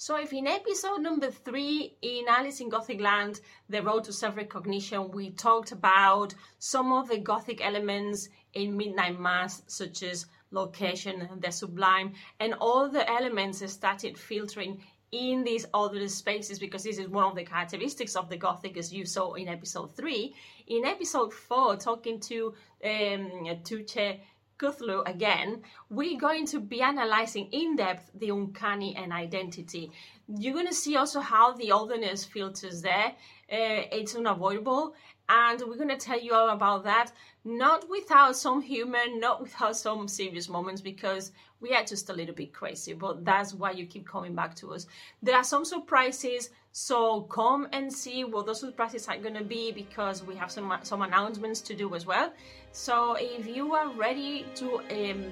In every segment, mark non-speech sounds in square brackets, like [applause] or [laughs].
So, if in episode number three in Alice in Gothic Land, The Road to Self Recognition, we talked about some of the Gothic elements in Midnight Mass, such as location, the sublime, and all the elements started filtering in these other spaces because this is one of the characteristics of the Gothic as you saw in episode three. In episode four, talking to um, Tugce Kutlu again, we're going to be analyzing in depth the uncanny and identity. You're going to see also how the otherness filters there. Uh, it's unavoidable, and we're going to tell you all about that. Not without some humor, not without some serious moments, because we are just a little bit crazy. But that's why you keep coming back to us. There are some surprises, so come and see what those surprises are going to be, because we have some some announcements to do as well. So if you are ready to um,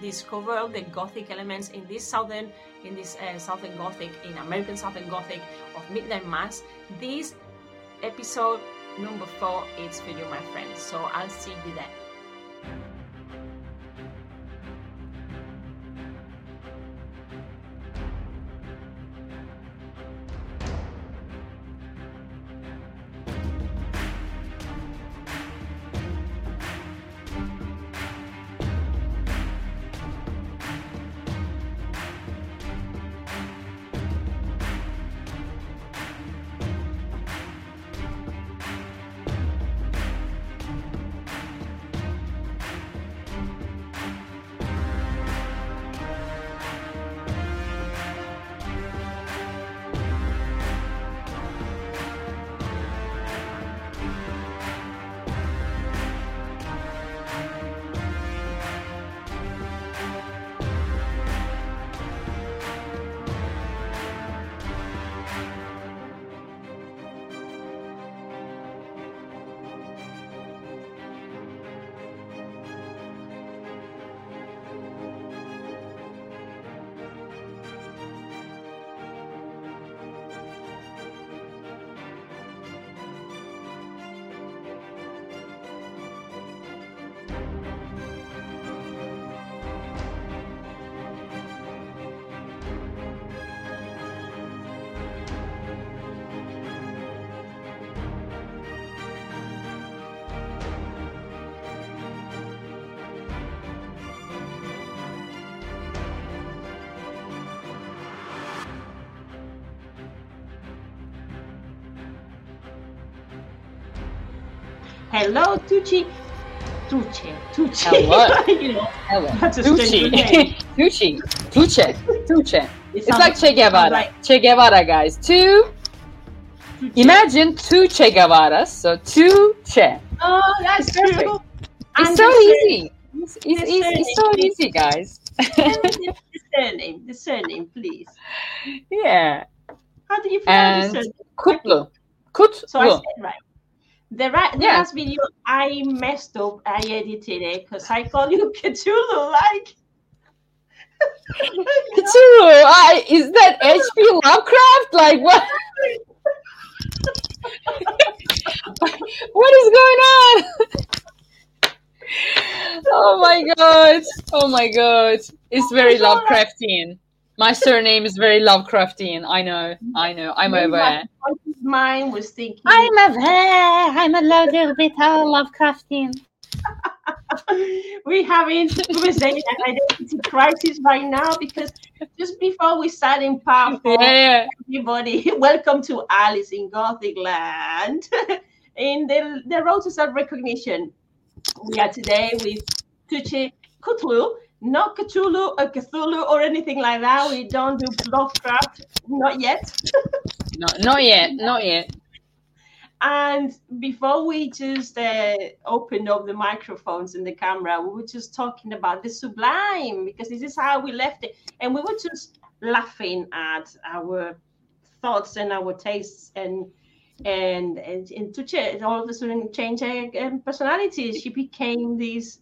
discover the Gothic elements in this southern, in this uh, Southern Gothic, in American Southern Gothic of Midnight Mass, this episode number four is for you, my friends. So I'll see you then. Hello, Tucci. Tucci. Tucci. Hello. [laughs] you know, Hello. that's a. Tucci. [laughs] Tucci. Tucci. Tucci. It It's like Che Guevara. like- Che Guevara, guys. Two. Tucci. Imagine two Che Guevaras. So two Che. Oh, that's Perfect. true. It's And so easy. It's, it's, it's, it's so easy, guys. [laughs] The surname, the surname, please. yeah. How do you pronounce the And surname? Kutlu. Kutlu. So I said right. The right the Yeah. last video I messed up, I edited it eh? because I call you [laughs] Cthulhu like [laughs] Cthulhu. I, is that H.P. Lovecraft? Like what? [laughs] what is going on? oh my god! Oh my god! It's very Lovecraftian. My surname is very Lovecraftian. I know. I know. I'm aware. my mind was thinking I'm aware. I'm a little bit Lovecraftian. [laughs] we're having an identity crisis right now because just before we start in four, Yeah. everybody, [laughs] welcome to Alice in Gothic Land [laughs] in the, the road to self recognition. We are today with Tugce Kutlu, not Cthulhu or Cthulhu or anything like that. We don't do Lovecraft, not yet. [laughs] No, not yet. Not yet. And before we just uh, opened up the microphones and the camera, we were just talking about the sublime because this is how we left it. And we were just laughing at our thoughts and our tastes and and and, and to change all of a sudden change her um, personality. She became this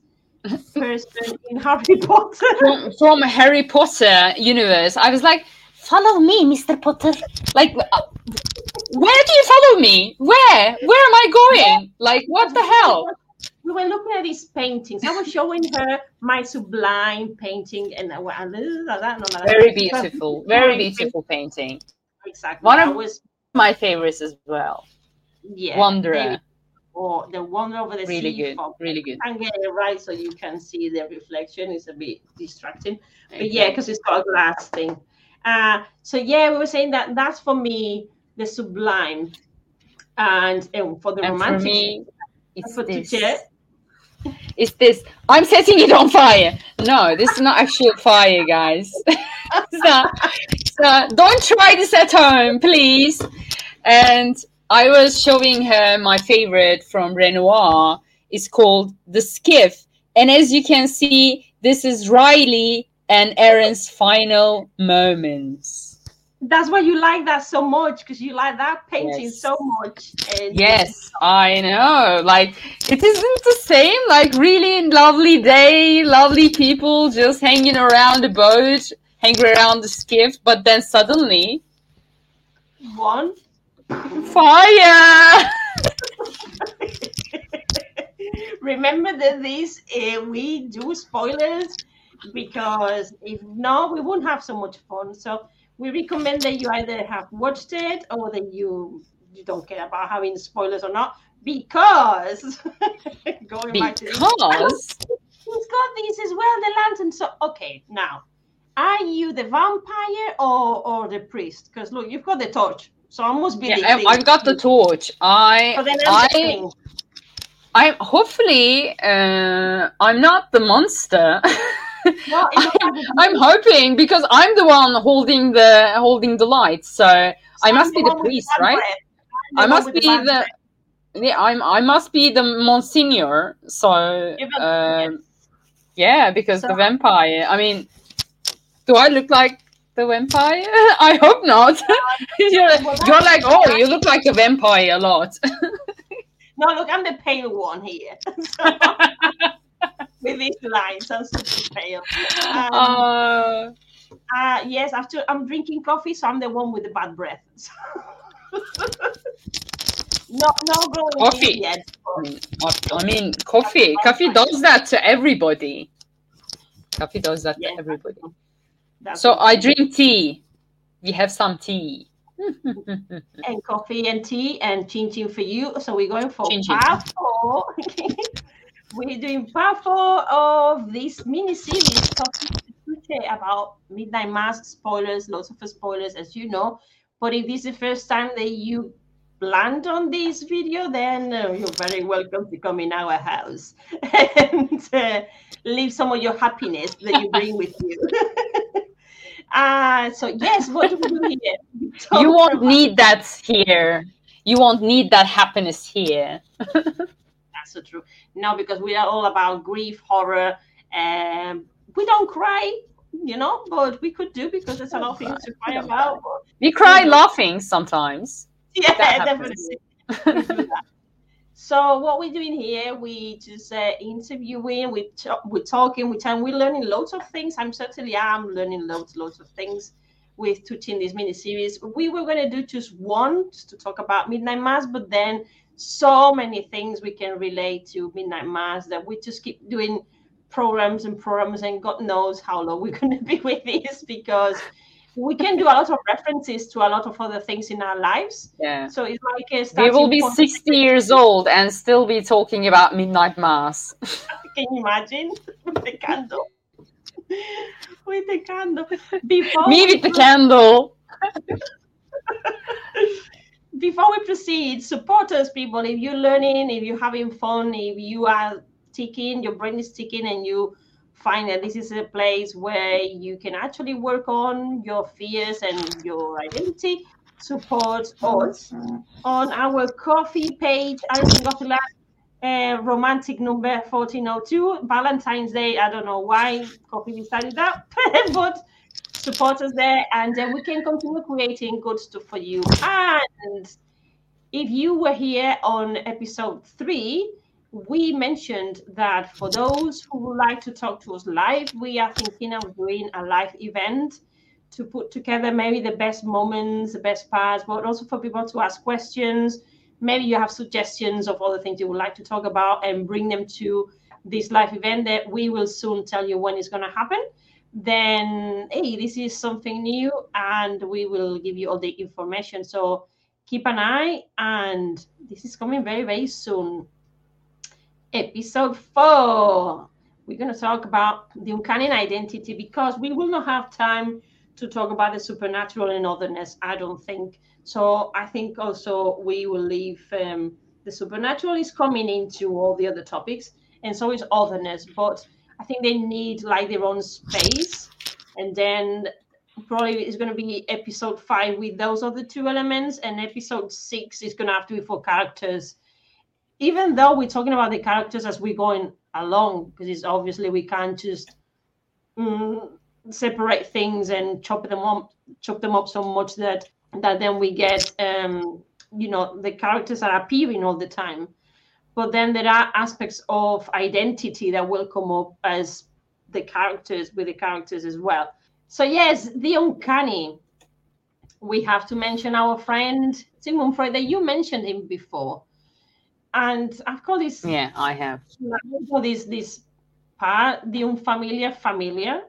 person in Harry Potter. From, from Harry Potter universe, I was like, "Follow me, Mr. Potter." Like, uh, where do you follow me? Where? Where am I going? Like, what the hell? we were looking at these paintings. I was showing her my sublime painting, and very beautiful, very beautiful painting. Exactly. One of was, my favorites as well. Yeah. Wanderer. Or the Wonder over the really Sea. Good, really good. And get it right so you can see the reflection. It's a bit distracting. But yeah, because it's got a glass thing. Uh, so yeah, we were saying that that's for me the sublime. And, and for the and romantic. For me, it's for this. Teacher, is this i'm setting it on fire no this is not actual fire guys [laughs] so, so don't try this at home please and i was showing her my favorite from renoir. It's called the skiff. And as you can see this is riley and erin's final moments. That's why you like that so much because you like that painting yes. so much and yes i know. Like it isn't the same. Like really lovely day lovely people just hanging around the boat hanging around the skiff but then suddenly one fire! [laughs] Remember that this uh, we do spoilers because if not we won't have so much fun. So we recommend that you either have watched it or that you you don't care about having spoilers or not because [laughs] going because? back to this, he's got these as well the lantern. So okay now are you the vampire or or the priest? Because look you've got the torch so I must be yeah, I, have got the torch I I I'm hopefully uh, I'm not the monster well, [laughs] I, am hoping because I'm the one holding the holding the light, so, so I must be the priest, right? I must be the, yeah. I'm I must be the Monsignor. So uh, yeah, because so, the vampire. I mean, do I look like the vampire? [laughs] I hope not. [laughs] you're, you're like, oh, you look like a vampire a lot. [laughs] no, look, I'm the pale one here. with these lines. I'm super pale. Um, uh, uh, yes, after I'm drinking coffee, so I'm the one with the bad breath. no, no growing coffee. yet. Mm, I mean, coffee. Coffee does that to everybody. Coffee does that to everybody. That's so I drink tea. We have some tea. [laughs] and coffee and tea and chin chin for you. So we're going for chin, chin. four. [laughs] we're doing part four of this mini series talking to Tugce about Midnight Mass spoilers, lots of spoilers, as you know. But if this is the first time that you land on this video, then uh, you're very welcome to come in our house [laughs] and uh, leave some of your happiness that you bring with you. Uh, so yes, what do we do here? [laughs] You won't need that here. You won't need that happiness here. [laughs] That's so true. No, because we are all about grief, horror, and we don't cry, you know, but we could do because there's a lot of things to cry about. We cry laughing sometimes. [laughs] Yeah, definitely. So what we're doing here, we just uh, interviewing, we we're talking, we time, we're learning loads of things. I'm certainly I'm learning loads, loads of things with teaching this mini series. We were going to do just one just to talk about Midnight Mass, but then so many things we can relate to Midnight Mass that we just keep doing programs and programs, and God knows how long we're going [laughs] to be with this because we can do a lot of references to a lot of other things in our lives. Yeah. So it's like a we will be 60 years old and still be talking about Midnight Mass. [laughs] can you imagine? with the candle. with the candle. Before Me with the candle [laughs] before we proceed, support us, people. If you're learning, if you're having fun, if you are ticking, your brain is ticking, and you find that this is a place where you can actually work on your fears and your identity, support us on our Ko-fi page, Alice in Gothic Land, uh, romantic number 1402, Valentine's Day. I don't know why Ko-fi decided that, [laughs] but support us there, and then we can continue creating good stuff for you. And if you were here on episode three, we mentioned that for those who would like to talk to us live, we are thinking of doing a live event to put together maybe the best moments, the best parts, but also for people to ask questions, maybe you have suggestions of other things you would like to talk about and bring them to this live event that we will soon tell you when it's going to happen. Then hey this is something new and we will give you all the information. So keep an eye and this is coming very very soon episode four. We're going to talk about the uncanny identity because we will not have time to talk about the supernatural and otherness i don't think. So i think also we will leave um, the supernatural is coming into all the other topics and so is otherness. But I think they need like their own space, and then probably it's going to be episode five with those other two elements, and episode six is going to have to be for characters. Even though we're talking about the characters as we're going along, because it's obviously we can't just mm, separate things and chop them up, chop them up so much that that then we get um, you know the characters are appearing all the time. But then there are aspects of identity that will come up as the characters with the characters as well. So yes the uncanny. We have to mention our friend Sigmund Freud that you mentioned him before and I've called this yeah I have I've this this part the unfamiliar familiar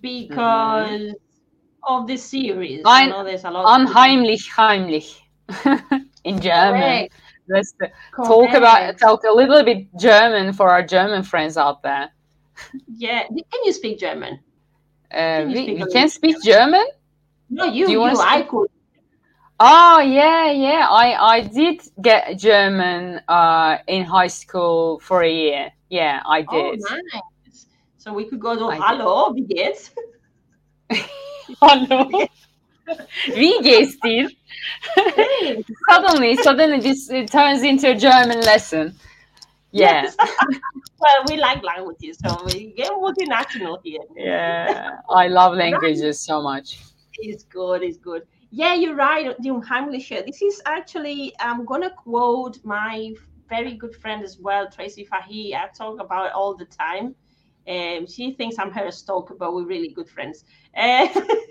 because mm-hmm. of the series I know there's a lot unheimlich heimlich [laughs] in German Correct Let's talk about talk a little bit German for our German friends out there. Yeah, can you speak German? Uh, we, speak we can speak German. No, you. Do you, you I could. Oh yeah, yeah. I I did get German uh, in high school for a year. Yeah, I oh, did. Oh, nice. So we could go to I Hallo, wie geht's? [laughs] Hallo. Wie geht's dir? suddenly, suddenly this it turns into a German lesson. Yeah. Yes. [laughs] well, we like languages, so we get multinational here. Yeah, I love [laughs] languages so much. It's good. It's good. Yeah, you're right, the Unheimliche. This is actually I'm gonna quote my very good friend as well, Tracy Fahey. I talk about it all the time. Um, she thinks I'm her stalker, but we're really good friends. Uh,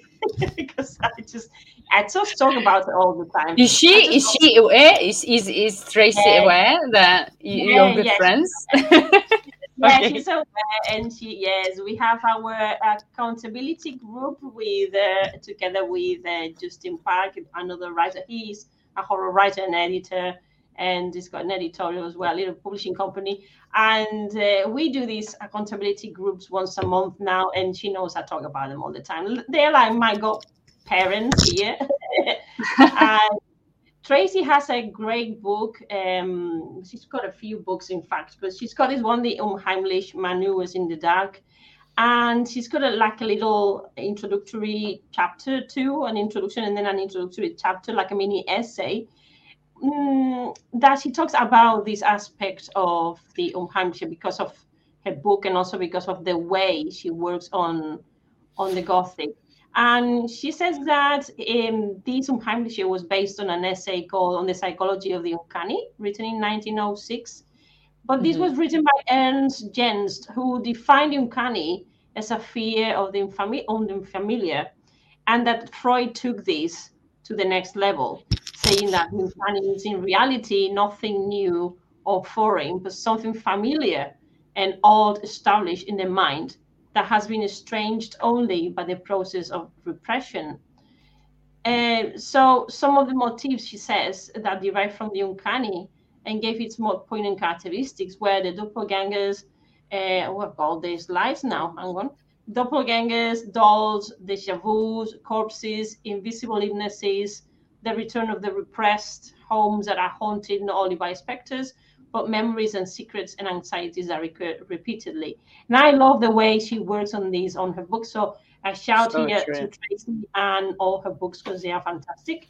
[laughs] because I just I just talk about it all the time. Is she is she aware? Is is is Tracy yeah. aware that you, yeah, good yes. friends? [laughs] [laughs] yeah, okay. she's aware, and she yes, we have our accountability group with uh, together with uh, Justin Park, another writer. He's a horror writer and editor, and he's got an editorial as well, a little publishing company. And uh, we do these accountability groups once a month now, and she knows I talk about them all the time. They're like my god parents here. [laughs] and Tracy has a great book. Um, she's got a few books, in fact, but she's got this one, the Unheimlich Maneuvers in the Dark. And she's got a, like a little introductory chapter too, an introduction, and then an introductory chapter, like a mini essay mm, that she talks about this aspect of the Unheimliche because of her book and also because of the way she works on on the Gothic. And she says that um, this Unheimliche was based on an essay called On the Psychology of the Uncanny, written in 1906. But this mm-hmm. was written by Ernst Jentsch, who defined uncanny as a fear of the unfamiliar, and that Freud took this to the next level saying that Uncanny is in reality nothing new or foreign, but something familiar and old established in the mind that has been estranged only by the process of repression. Uh, so some of the motifs she says that derive from the uncanny and gave its more poignant characteristics were the doppelgangers, uh, what all these slides now, hang on, doppelgangers, dolls, deja vus, corpses, invisible illnesses, the return of the repressed homes that are haunted not only by specters, but memories and secrets and anxieties that recur repeatedly. And I love the way she works on these on her books. So I shout so here true. to Tracy and all her books because they are fantastic.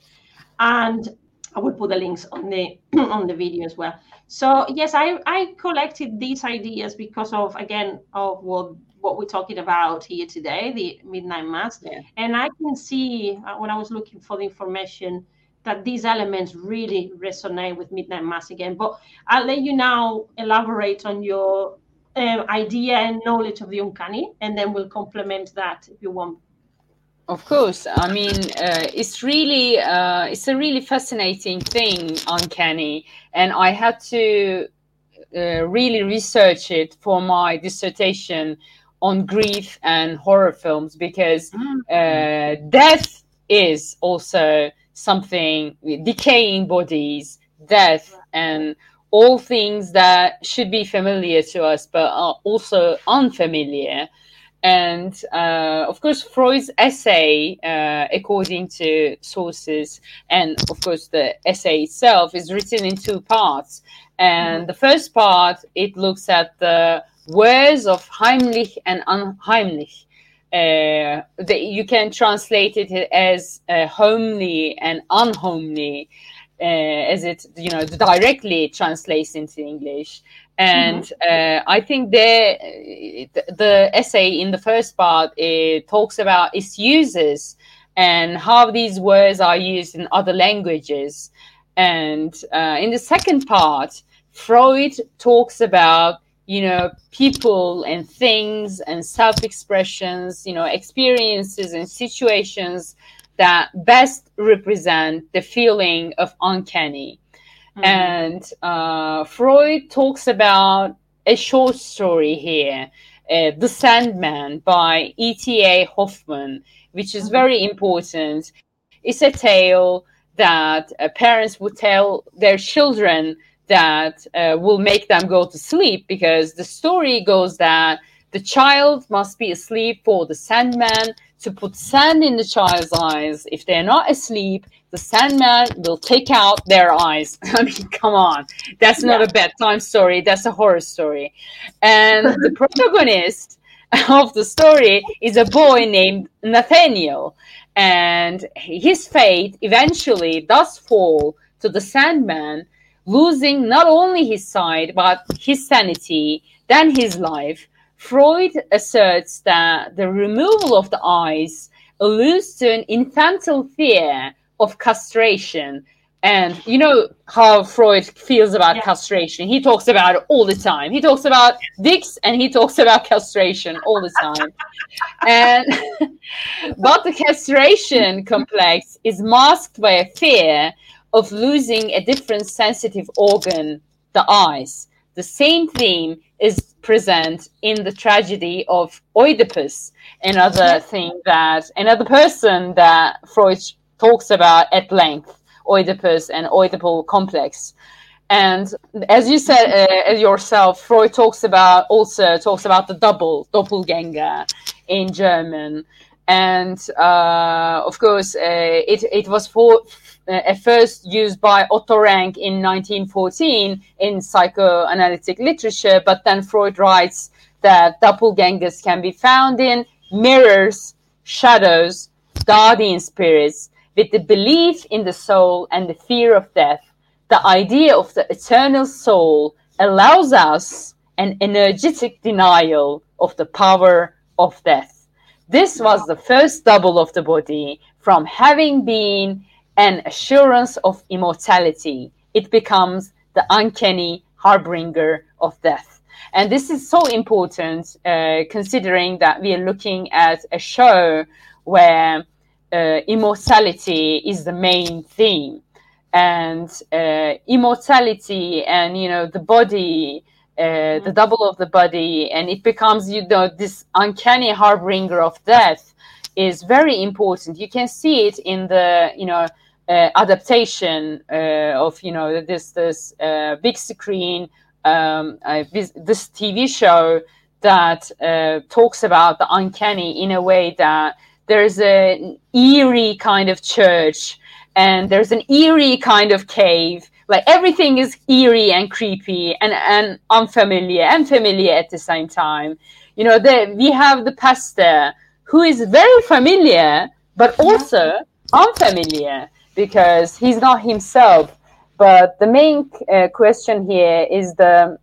And I will put the links on the [clears throat] on the video as well. So yes, I I collected these ideas because of again of what what we're talking about here today, the midnight mass. Yeah. And I can see uh, when I was looking for the information that these elements really resonate with midnight mass again. But I'll let you now elaborate on your uh, idea and knowledge of the uncanny, and then we'll complement that if you want. Of course, I mean uh, it's really uh, it's a really fascinating thing, uncanny, and I had to uh, really research it for my dissertation on grief and horror films because mm. death is also something decaying bodies, death, and all things that should be familiar to us but are also unfamiliar. And uh, of course, Freud's essay, uh, according to sources, and of course, the essay itself is written in two parts. And mm-hmm. the first part, it looks at the words of Heimlich and Unheimlich. Uh, you can translate it as uh, homely and unhomely, uh, as it you know directly translates into English. And mm-hmm. I think the the essay in the first part it talks about its uses and how these words are used in other languages. And uh, in the second part, Freud talks about you know people and things and self expressions, you know experiences and situations that best represent the feeling of uncanny Mm-hmm. And uh, Freud talks about a short story here, uh, The Sandman by E.T.A. Hoffmann, which is mm-hmm. very important. It's a tale that uh, parents would tell their children that uh, will make them go to sleep because the story goes that the child must be asleep for the Sandman to put sand in the child's eyes. If they're not asleep, the Sandman will take out their eyes. [laughs] I mean, come on. That's not yeah. a bedtime story. That's a horror story. And the [laughs] protagonist of the story is a boy named Nathaniel. And his fate eventually does fall to the Sandman, losing not only his sight, but his sanity, then his life Freud asserts that the removal of the eyes alludes to an infantile fear of castration. And you know how Freud feels about yeah. castration. He talks about it all the time. He talks about dicks and he talks about castration all the time. and [laughs] but the castration complex is masked by a fear of losing a different sensitive organ, the eyes. The same theme is present in the tragedy of Oedipus, another thing that another person that Freud talks about at length, Oedipus and Oedipal complex. And as you said uh, yourself, Freud talks about also talks about the double doppelganger in German, and uh, of course uh, it it was for Uh, at first used by Otto Rank in 1914 in psychoanalytic literature, but then Freud writes that doppelgangers can be found in mirrors, shadows, guardian spirits, with the belief in the soul and the fear of death. The idea of the eternal soul allows us an energetic denial of the power of death. This was the first double of the body from having been an assurance of immortality. It becomes the uncanny harbinger of death. And this is so important uh, considering that we are looking at a show where uh, immortality is the main theme. And uh, immortality and, you know, the body, uh, the double of the body, and it becomes, you know, this uncanny harbinger of death is very important. You can see it in the, you know, uh, adaptation uh, of you know this this uh, big screen um, this, this, TV show that uh, talks about the uncanny in a way that there's an eerie kind of church and there's an eerie kind of cave. Like everything is eerie and creepy and, and unfamiliar and familiar at the same time. You know the, we have the pastor who is very familiar but also unfamiliar because he's not himself. But the main uh, question here is the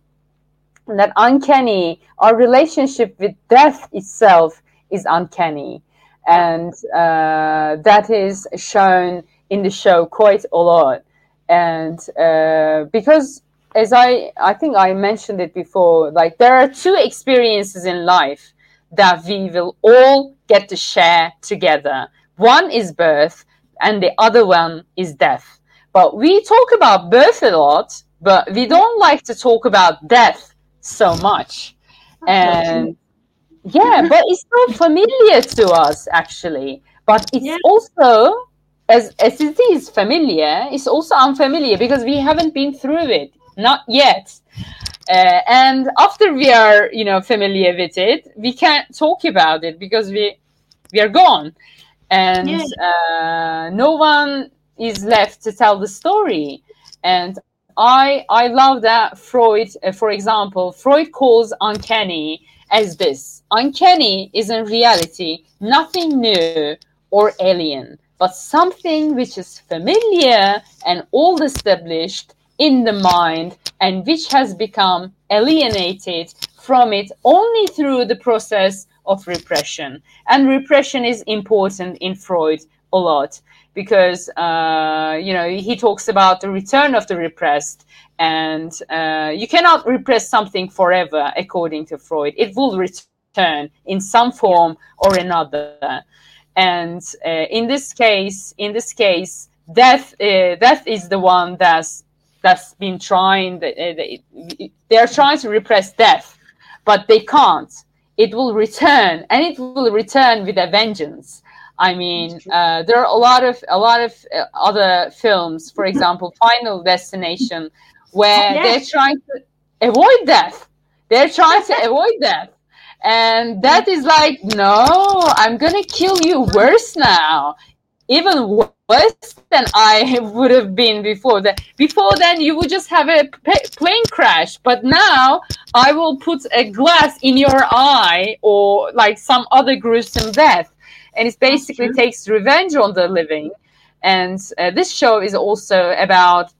that uncanny. Our relationship with death itself is uncanny, and uh, that is shown in the show quite a lot. And uh, because, as I I think I mentioned it before, like there are two experiences in life that we will all get to share together. One is birth, and the other one is death. But we talk about birth a lot, but we don't like to talk about death so much. And yeah, but it's so familiar to us actually. But it's yeah. also as as it is familiar, it's also unfamiliar because we haven't been through it, not yet. Uh, and after we are, you know, familiar with it, we can't talk about it because we we are gone, and yeah. uh, no one is left to tell the story. And I I love that Freud, uh, for example, Freud calls uncanny as this. Uncanny is in reality nothing new or alien, but something which is familiar and old established in the mind and which has become alienated from it only through the process of repression. And repression is important in Freud a lot because uh, you know he talks about the return of the repressed and uh, you cannot repress something forever according to freud. It will return in some form or another. And uh, in this case in this case death uh, death is the one that's that's been trying uh, they're trying to repress death but they can't it will return and it will return with a vengeance. I mean, uh, there are a lot of a lot of uh, other films, for example, [laughs] Final Destination, where yes. they're trying to avoid death. They're trying to [laughs] avoid death, and that is like, no, I'm gonna kill you worse now, even worse than I [laughs] would have been before. That before then, you would just have a plane crash, but now I will put a glass in your eye or like some other gruesome death and it basically takes revenge on the living. And uh, this show is also about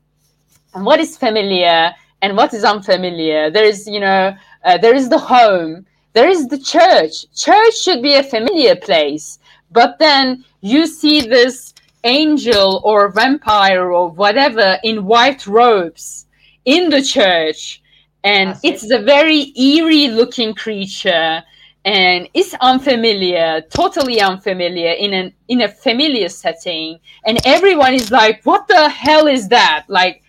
what is familiar and what is unfamiliar. There is, you know, uh, there is the home, there is the church. Church should be a familiar place, but then you see this angel or vampire or whatever in white robes in the church and it's a very eerie looking creature and it's unfamiliar, totally unfamiliar in an in a familiar setting, and everyone is like, "What the hell is that? Like,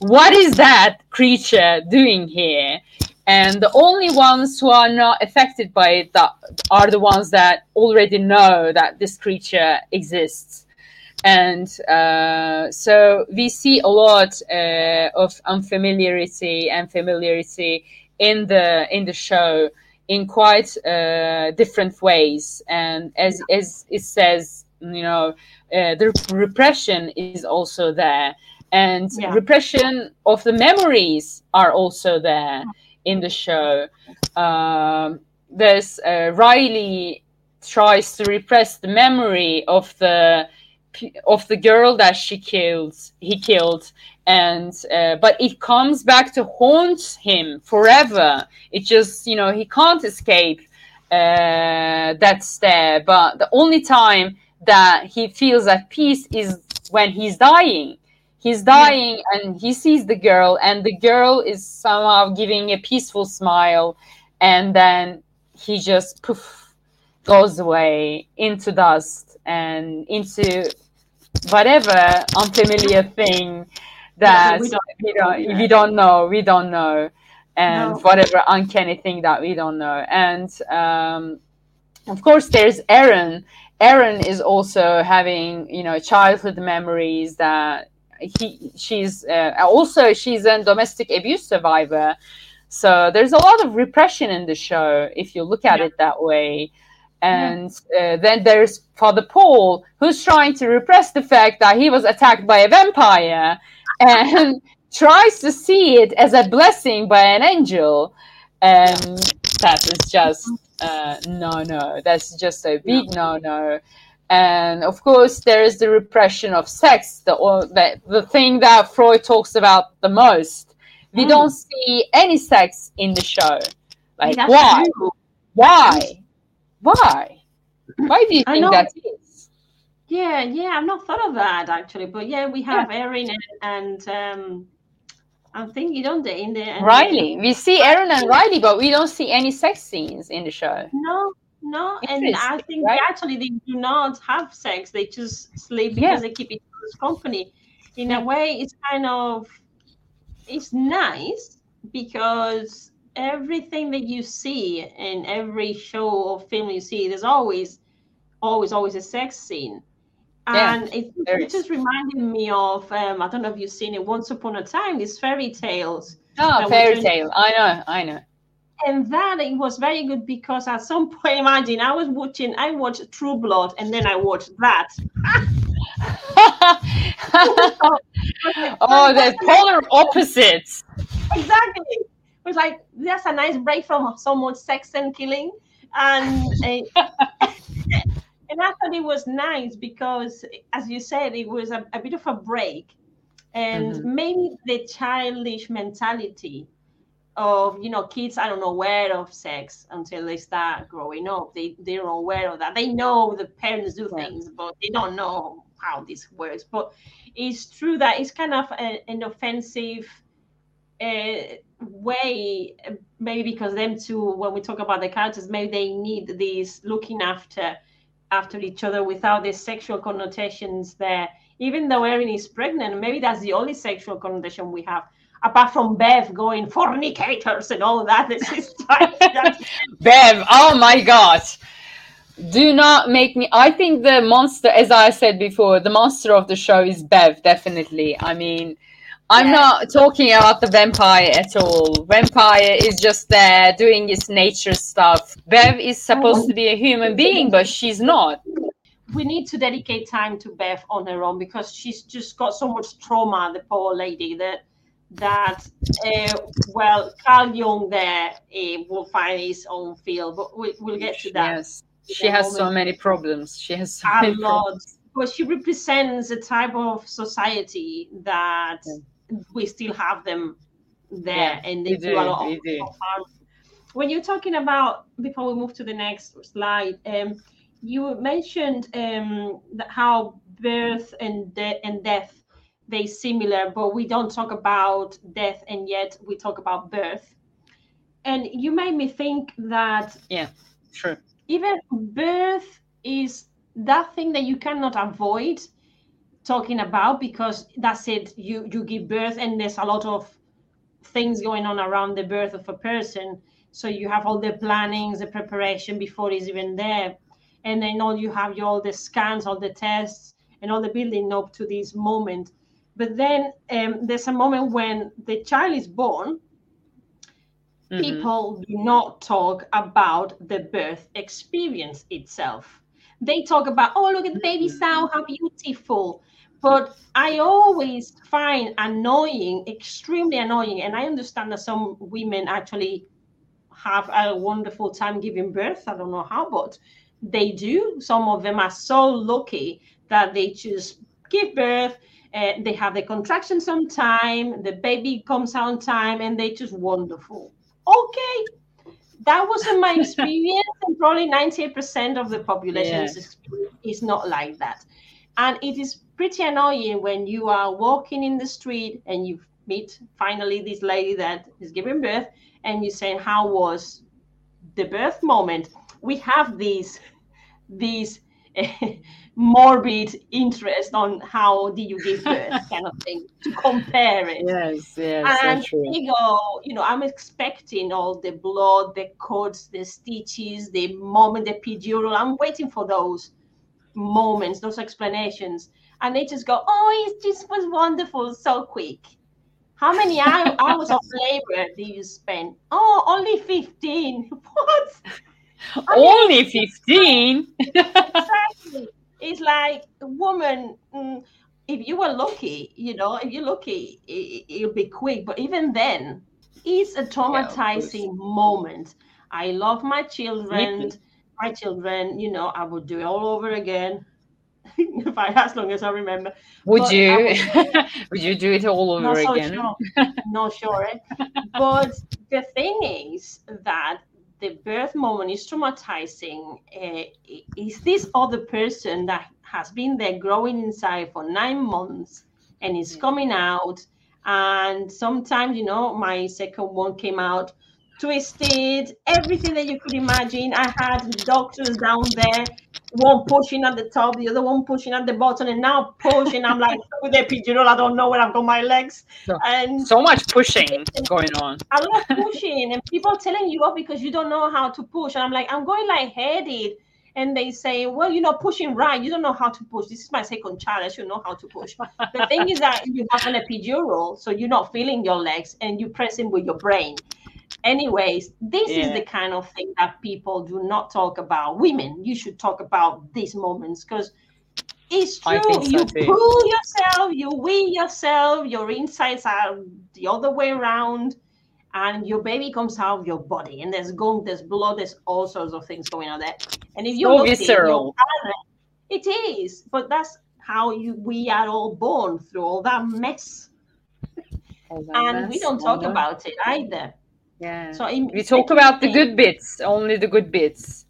what is that creature doing here?" And the only ones who are not affected by it that are the ones that already know that this creature exists. And uh, so we see a lot uh, of unfamiliarity and familiarity in the in the show in quite uh, different ways. And as as it says, you know, uh, the repression is also there, and yeah. repression of the memories are also there in the show. Um, there's uh, Riley tries to repress the memory of the of the girl that she killed he killed and uh, but it comes back to haunt him forever it just you know he can't escape uh, that stare but the only time that he feels at peace is when he's dying he's dying and he sees the girl and the girl is somehow giving a peaceful smile and then he just poof goes away into dust and into whatever unfamiliar thing that we, don't, we, don't, we don't know we don't know. And no. whatever uncanny thing that we don't know. And um, of course there's Erin Erin is also having you know childhood memories that he she's uh, also she's a domestic abuse survivor so there's a lot of repression in the show if you look at yeah. it that way and uh, then there's Father Paul, who's trying to repress the fact that he was attacked by a vampire and [laughs] tries to see it as a blessing by an angel. And that is just uh, no, no. That's just a big no, no. And of course, there is the repression of sex, the, the, the thing that Freud talks about the most. We mm. don't see any sex in the show. Like, why? True. Why? Why? Why do you think that is? Yeah, yeah, I've not thought of that actually, but yeah, we have yeah. Erin and, and um, I'm thinking don't they in the Riley. We see Erin and Riley, but we don't see any sex scenes in the show. No, no, and I think right? actually they do not have sex. They just sleep because yeah. they keep each other's company. In a way, it's kind of it's nice because everything that you see in every show or film you see, there's always, always, always a sex scene. And yeah, it, it just reminded me of um, I don't know if you've seen it Once Upon a Time, these fairy tales. Oh, fairy tale. I know, I know and that it was very good because at some point, imagine I was watching, I watched True Blood, and then I watched that. oh, they're polar opposites. Exactly. It was like that's a nice break from so much sex and killing, and uh, [laughs] and I thought it was nice because, as you said, it was a, a bit of a break, and mm-hmm. maybe the childish mentality of you know kids are unaware of sex until they start growing up. They they're aware of that. They know the parents do things but they don't know how this works. But it's true that it's kind of a, an offensive uh, way maybe because them too when we talk about the characters maybe they need these looking after after each other without the sexual connotations there. Even though erin is pregnant maybe that's the only sexual connotation we have apart from Bev going fornicators and all that. [laughs] This is Bev, oh my gosh. Do not make me. I think the monster, as I said before, the monster of the show is Bev, definitely. I mean, I'm yeah. not talking about the vampire at all. Vampire is just there doing its nature stuff. Bev is supposed to be a human being, but she's not. We need to dedicate time to Bev on her own because she's just got so much trauma, the poor lady, that that uh, well carl jung there uh, will find his own field but we, will get to that yes she has moment. so many problems she has so a many lot problems. but she represents a type of society that yeah. we still have them there yeah, and they do, do, a lot of, do. harm when you're talking about before we move to the next slide um, you mentioned um, how birth and, de- and death they similar, but we don't talk about death, and yet we talk about birth. And you made me think that yeah, sure. Even birth is that thing that you cannot avoid talking about because that's it. You you give birth, and there's a lot of things going on around the birth of a person. So you have all the plannings, the preparation before it's even there, and then all you have your all the scans, all the tests, and all the building up to this moment but then um, there's a moment when the child is born. Mm-hmm. People do not talk about the birth experience itself. They talk about, oh, look at the baby mm-hmm. how beautiful. But I always find annoying, extremely annoying. And I understand that some women actually have a wonderful time giving birth. I don't know how, but they do. Some of them are so lucky that they just give birth uh, they have the contractions on time, the baby comes out on time, and they're just wonderful. Okay, that wasn't my [laughs] experience, and probably 98% of the population yeah. is not like that. And it is pretty annoying when you are walking in the street and you meet finally this lady that is giving birth, and you say, "How was the birth moment?" We have these these [laughs] morbid interest on how did you give birth kind of thing to compare it. Yes yes and so you go you know i'm expecting all the blood the cuts the stitches the moment the epidural. I'm waiting for those moments those explanations. And they just go oh it just was wonderful so quick. How many [laughs] hours of labor do you spend? Oh only 15 [laughs] what only 15 exactly it's like woman mm, if you were lucky you know if you're lucky it, will be quick but even then it's a traumatizing yeah, moment i love my children my children you know i would do it all over again [laughs] if I, as long as I remember. Would but you? Would, [laughs] would, you do it all over not again? So sure. [laughs] not sure. But the thing is that the birth moment is traumatizing uh, is this other person that has been there growing inside for nine months and is coming out and sometimes you know my second one came out twisted, everything that you could imagine. I had doctors down there, one pushing at the top, the other one pushing at the bottom, and now pushing. I'm like [laughs] with the epidural, I don't know where I've got my legs. So, and so much pushing going on. A lot of pushing, and people telling you off because you don't know how to push. And I'm like, I'm going like headed. And they say, Well, you're not pushing right. You don't know how to push. This is my second child. I should know how to push. the thing is that you have an epidural, so you're not feeling your legs and you press in with your brain anyways this yeah. is the kind of thing that people do not talk about. Women you should talk about these moments because it's true. So you too. pull yourself you win yourself your insides are the other way around and your baby comes out of your body and there's gunk there's blood there's all sorts of things going on there. And if you so visceral it is but that's how you we are all born through all that mess. All that and mess, we don't talk about it either yeah. So we talk about the good bits, only the good bits.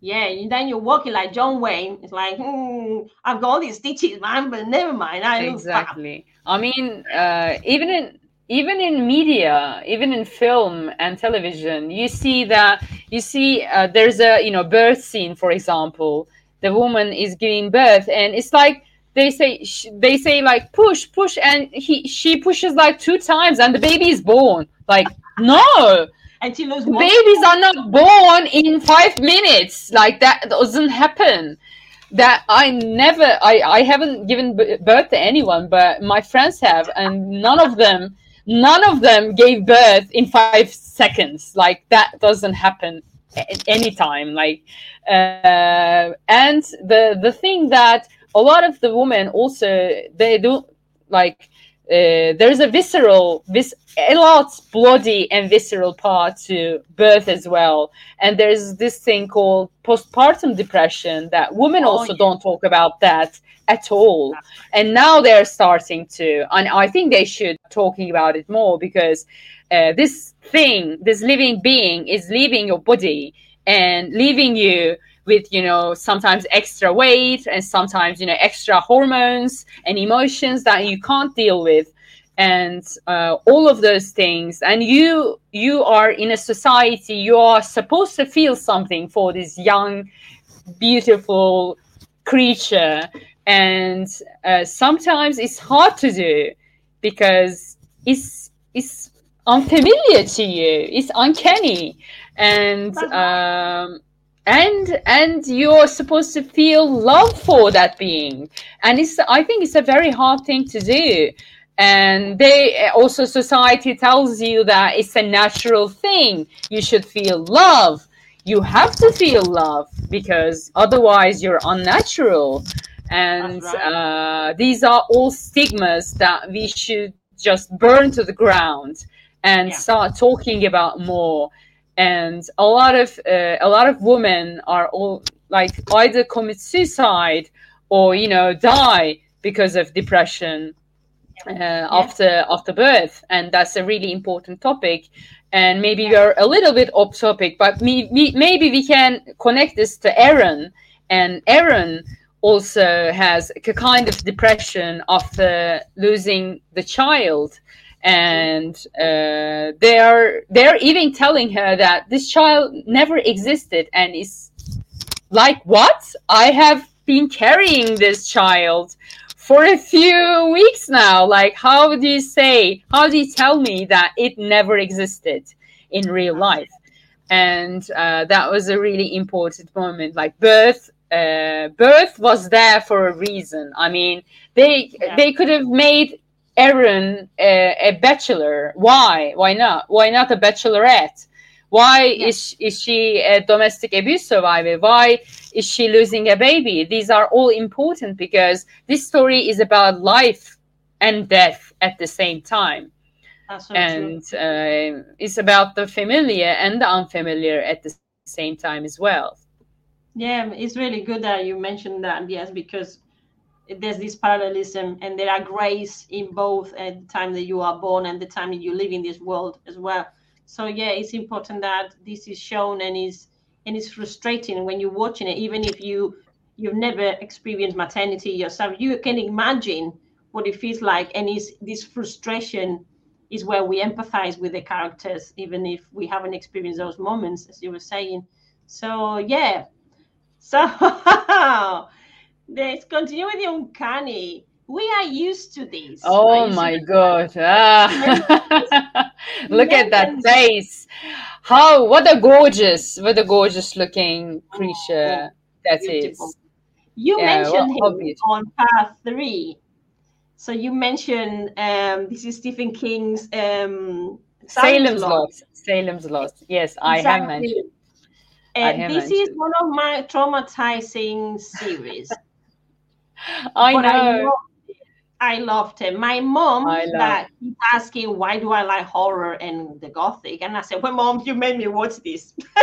Yeah, and then you're walking like John Wayne. It's like, hmm, I've got all these stitches, man, but never mind. I exactly. I mean, uh, even in even in media, even in film and television, you see that you see uh, there's a you know birth scene, for example. The woman is giving birth, and it's like they say they say like push push and he she pushes like two times and the baby is born like no. And she loses Babies are not born in five minutes. Like that doesn't happen. That I never, I, I haven't given birth to anyone, but my friends have, and none of them, none of them gave birth in five seconds. Like that doesn't happen at any time. Like, uh, and the the thing that a lot of the women also they do like uh, there's a visceral, vis- a lot bloody and visceral part to birth as well. And there's this thing called postpartum depression that women oh, also yeah. don't talk about that at all. And now they're starting to, and I think they should talking about it more because uh, this thing, this living being, is leaving your body and leaving you with you know sometimes extra weight and sometimes you know extra hormones and emotions that you can't deal with. And uh, all of those things. And you you are in a society you are supposed to feel something for this young beautiful creature. And uh, sometimes it's hard to do because it's it's unfamiliar to you. It's uncanny. And um, and and you're supposed to feel love for that being. And it's i think it's a very hard thing to do. And they also society tells you that it's a natural thing. You should feel love. You have to feel love because otherwise you're unnatural. And right. uh, these are all stigmas that we should just burn to the ground and yeah. start talking about more and a lot of uh, a lot of women are all like either commit suicide or you know die because of depression uh, yeah. after after birth and that's a really important topic and maybe yeah. we're a little bit off topic but me, me, maybe we can connect this to Erin and Erin also has a kind of depression after losing the child and uh, they're they're even telling her that this child never existed and is like what? I have been carrying this child for a few weeks now. Like how do you say how do you tell me that it never existed in real life? And uh, that was a really important moment. Like birth uh, birth was there for a reason. I mean they yeah. they could have made Erin a, a, bachelor. Why? Why not? Why not a bachelorette? Why yeah. is is she a domestic abuse survivor? Why is she losing a baby? These are all important because this story is about life and death at the same time. So and uh, it's about the familiar and the unfamiliar at the same time as well. Yeah, it's really good that you mentioned that. Yes, because there's this parallelism and there are grace in both at the time that you are born and the time that you live in this world as well so yeah it's important that this is shown and is and it's frustrating when you're watching it even if you you've never experienced maternity yourself you can imagine what it feels like and is this frustration is where we empathize with the characters, even if we haven't experienced those moments, as you were saying. So yeah. So [laughs] let's continue with the uncanny. We are used to this. Oh right? my god. Ah. [laughs] Look at that face. How what a gorgeous, what a gorgeous looking creature oh, that beautiful. is. You yeah, mentioned well, him on path three. So you mentioned um, this is Stephen King's um, Salem's Lot. Salem's Lot. Yes, exactly. I have mentioned. And this mentioned. is one of my traumatizing series. I but know. I loved it. My mom that keep asking why do I like horror and the gothic, and I said, "Well, mom, you made me watch this." [laughs]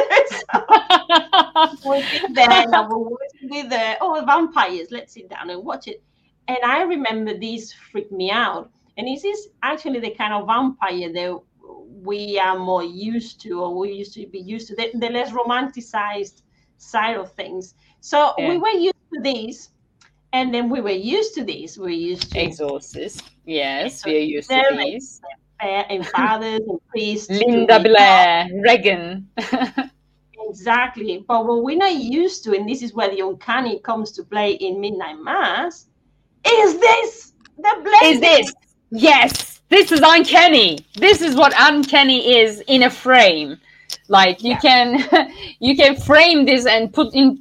so, [laughs] then I will watch with the oh vampires. Let's sit down and watch it. And I remember this freaked me out. And this is actually the kind of vampire that we are more used to, or we used to be used to, the, the less romanticized side of things. So yeah. we were used to this and then we were used to these. We used to exorcists. Yes, we are used to these. And fathers and priests. Linda Blair, Regan. exactly. But what we're not used to, and this is where the uncanny comes to play in Midnight Mass, is this the blade? Is this? Yes, this is uncanny. This is what uncanny is in a frame like you yeah. can [laughs] you can frame this and put in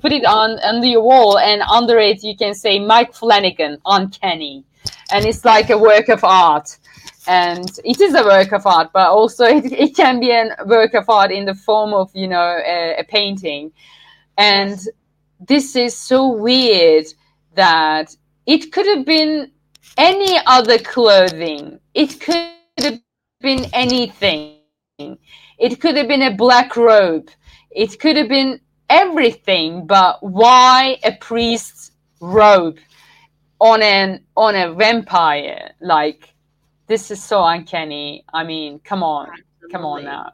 put it on under your wall and under it you can say mike flanagan uncanny and it's like a work of art. And it is a work of art but also [laughs] it, it can be a work of art in the form of you know a, a painting. And this is so weird that it could have been any other clothing. It could have been anything it could have been a black robe. It could have been everything, but why a priest's robe on an on a vampire? Like this is so uncanny. I mean, come on, Absolutely. come on now.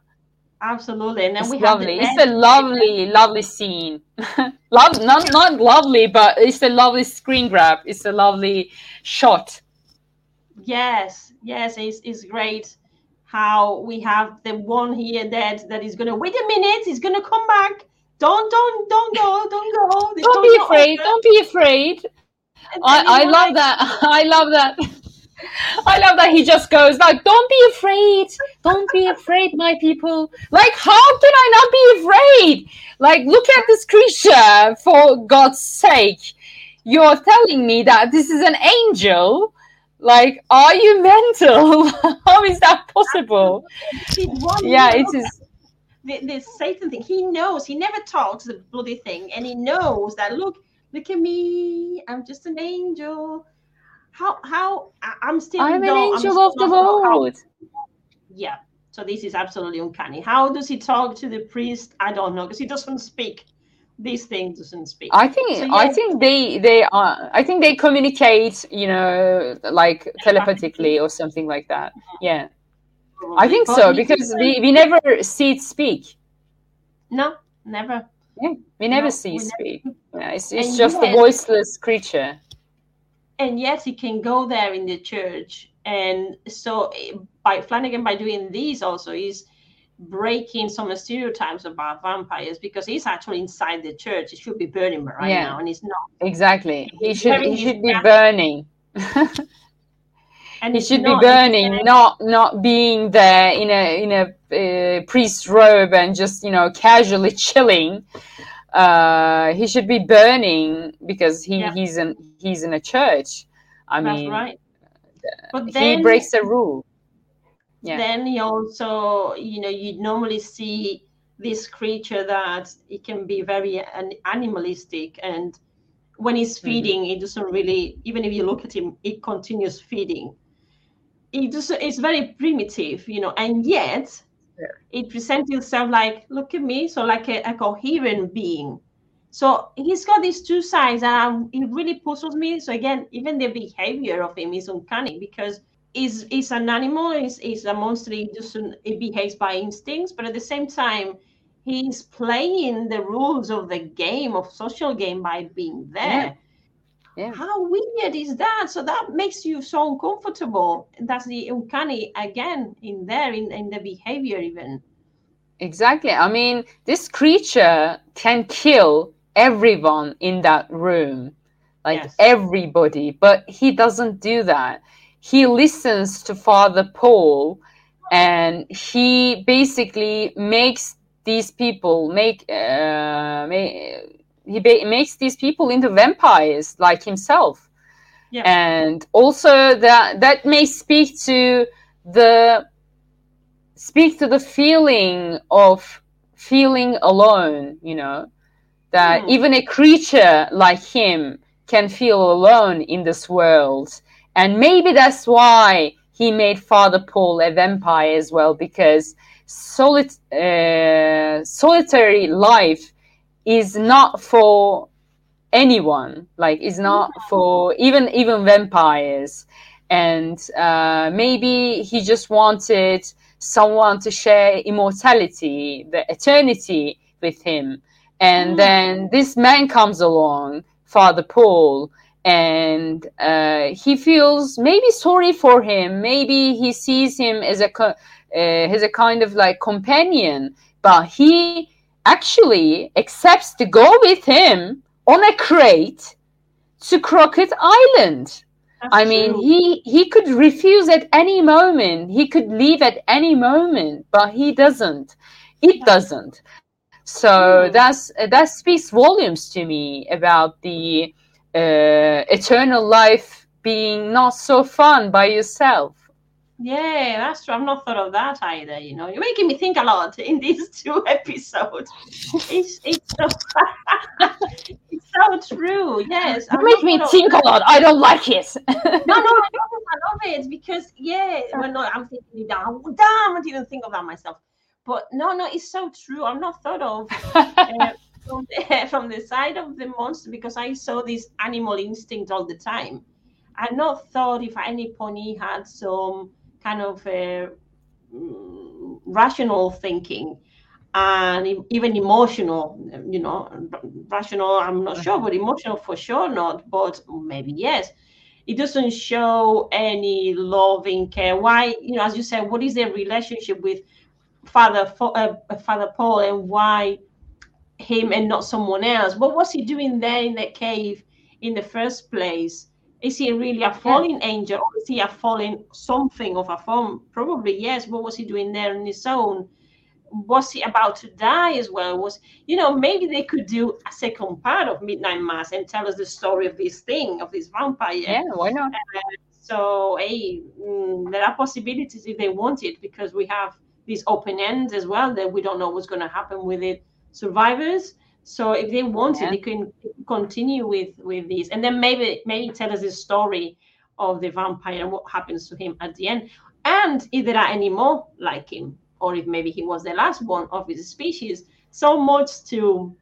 Absolutely, and then it's we lovely. it's a lovely, lovely scene. [laughs] Love, not not lovely, but it's a lovely screen grab. It's a lovely shot. Yes, yes, it's, it's great how we have the one here that that is gonna wait a minute, he's gonna come back. Don't don't don't go, don't go. don't be afraid, don't be afraid. I, I love like, that. [laughs] I love that. [laughs] I love that he just goes like, "Don't be afraid, don't be afraid, my people." Like, how can I not be afraid? Like, look at this creature, for God's sake! You're telling me that this is an angel like, are you mental? [laughs] How is that possible? Yeah, it is. The, the Satan thing. He knows. He never talks the bloody thing, and he knows that. Look, look at me. I'm just an angel. How? How? I'm still. I'm an angel I'm of the Lord. Yeah. So this is absolutely uncanny. How does he talk to the priest? I don't know because he doesn't speak these things doesn't speak. I think so, I think they they are I think they communicate, you know, like telepathically or something like that. Uh-huh. Yeah. I think so because we, we never see it speak. No, never. Yeah, we never no, see it speak. Yeah, it's it's just yet, a voiceless creature. And yet he can go there in the church. And so by Flanagan by doing these also is breaking some stereotypes about vampires because he's actually inside the church. He should be burning right yeah. now, and he's not. Exactly. He should. He should be burning. and he should be burning, not not being there in a in a uh, priest's robe and just you know casually [laughs] chilling. Uh, he should be burning because he, yeah. he's in he's in a church. I That's mean, right. But then, he breaks the rule yeah. then he also you know you normally see this creature that it can be very an animalistic and when he's mm-hmm. feeding mm-hmm. it doesn't really even if you look at him it continues feeding it just it's very primitive you know and yet yeah. it presents itself like look at me so like a, a, coherent being so he's got these two sides and it really puzzles me so again even the behavior of him is uncanny because is is an animal is is a monster it just it behaves by instincts but at the same time he's playing the rules of the game of social game by being there yeah. yeah. How weird is that? So that makes you so uncomfortable. That's the uncanny again in there in, in the behavior even. Exactly. I mean, this creature can kill everyone in that room, like yes. everybody, but he doesn't do that. He listens to Father Paul and he basically makes these people make, uh, make he ba- makes these people into vampires like himself yeah. and also that that may speak to the speak to the feeling of feeling alone you know that mm. even a creature like him can feel alone in this world and maybe that's why he made father paul a vampire as well because solit- uh, solitary life is not for anyone. Like is not for even even vampires. And uh, maybe he just wanted someone to share immortality the eternity with him. And mm. then this man comes along father paul and uh, he feels maybe sorry for him maybe he sees him as a uh, as a kind of like companion but he actually accepts to go with him on a crate to Crockett Island. That's I mean, true. he he could refuse at any moment. He could leave at any moment, but he doesn't. It doesn't. So that's that speaks volumes to me about the uh, eternal life being not so fun by yourself. Yeah, that's true. I've not thought of that either. You know, you're making me think a lot in these [laughs] two episodes. It's it's so, [laughs] it's so true. Yes, you make me think a lot. I don't like it. no, no, I love it. I love it because yeah, well, no, I'm thinking down. Damn, I didn't think of that myself. But no, no, it's so true. I've not thought of. [laughs] Uh, from, the, [laughs] from the side of the monster because I saw this animal instinct all the time. I not thought if any pony had some kind of uh, rational thinking and even emotional you know rational i'm not sure but emotional for sure not but maybe yes it doesn't show any loving care why you know as you said what is their relationship with father uh, father paul and why him and not someone else what was he doing there in that cave in the first place is he really a fallen yeah. angel or is he a fallen something of a form? Probably yes. What was he doing there on his own? Was he about to die as well? Was you know maybe they could do a second part of Midnight Mass and tell us the story of this thing of this vampire. Yeah, why not? Uh, so hey, mm, there are possibilities if they want it because we have these open ends as well that we don't know what's going to happen with it. Survivors so if they want yeah. they can continue with with this, and then maybe maybe tell us the story of the vampire and what happens to him at the end, and if there are any more like him, or if maybe he was the last one of his species. So much to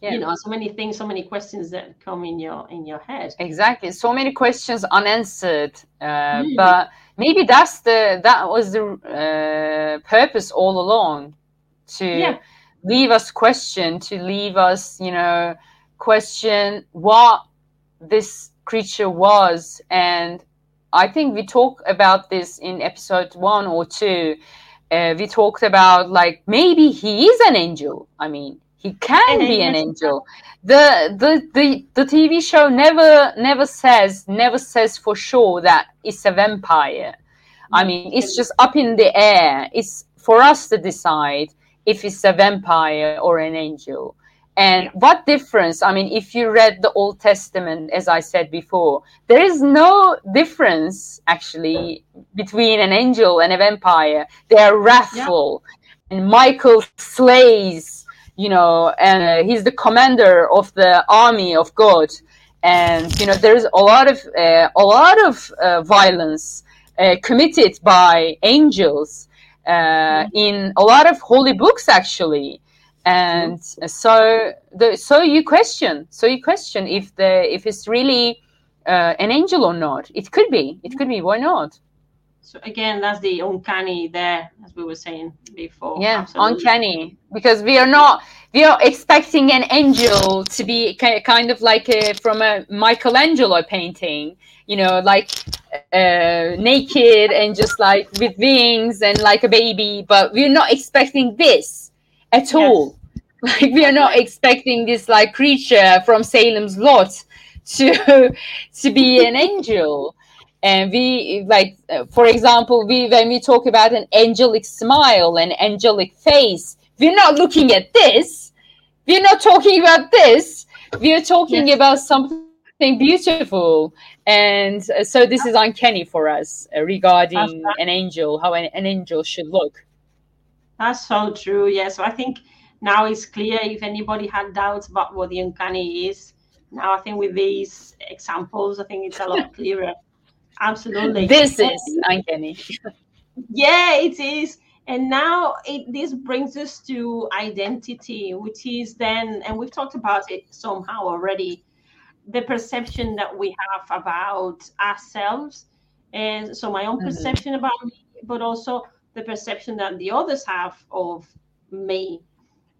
yeah. you know so many things so many questions that come in your in your head exactly so many questions unanswered uh, mm. but maybe that's the that was the uh, purpose all along to yeah leave us question to leave us you know question what this creature was. And i think we talked about this in episode one or two. Uh, we talked about like maybe he is an angel. I mean he can be an angel. the, the the the tv show never never says never says for sure that it's a vampire. I mean it's just up in the air. It's for us to decide if it's a vampire or an angel. And yeah. what difference? I mean, if you read the Old Testament, as I said before, there is no difference actually between an angel and a vampire. They are wrathful. Yeah. And Michael slays, you know, and uh, he's the commander of the army of God. And, you know, there's a lot of, uh, a lot of uh, violence uh, committed by angels uh, in a lot of holy books actually. And so the so you question so you question if the if it's really uh, an angel or not. It could be. It could be. Why not? So again that's the uncanny there as we were saying before. Yeah Absolutely. uncanny. Because we are not we are expecting an angel to be kind of like a, from a Michelangelo painting, you know, like uh, naked and just like with wings and like a baby. But we're not expecting this at yes. all. [laughs] Like we are not expecting this like creature from Salem's Lot to [laughs] to be an angel. And we like, uh, for example, we when we talk about an angelic smile, an angelic face, we're not looking at this. We're not talking about this. We're talking yes. about something beautiful. And uh, so this is uncanny for us uh, regarding an angel, how an, an angel should look. That's so true. Yes, yeah, so I think now it's clear if anybody had doubts about what the uncanny is. Now I think with these examples, I think it's a lot [laughs] clearer. Absolutely. This is uncanny. [laughs] yeah, it is. And now it, this brings us to identity, which is then, and we've talked about it somehow already, the perception that we have about ourselves. And so my own mm-hmm. perception about me, but also the perception that the others have of me.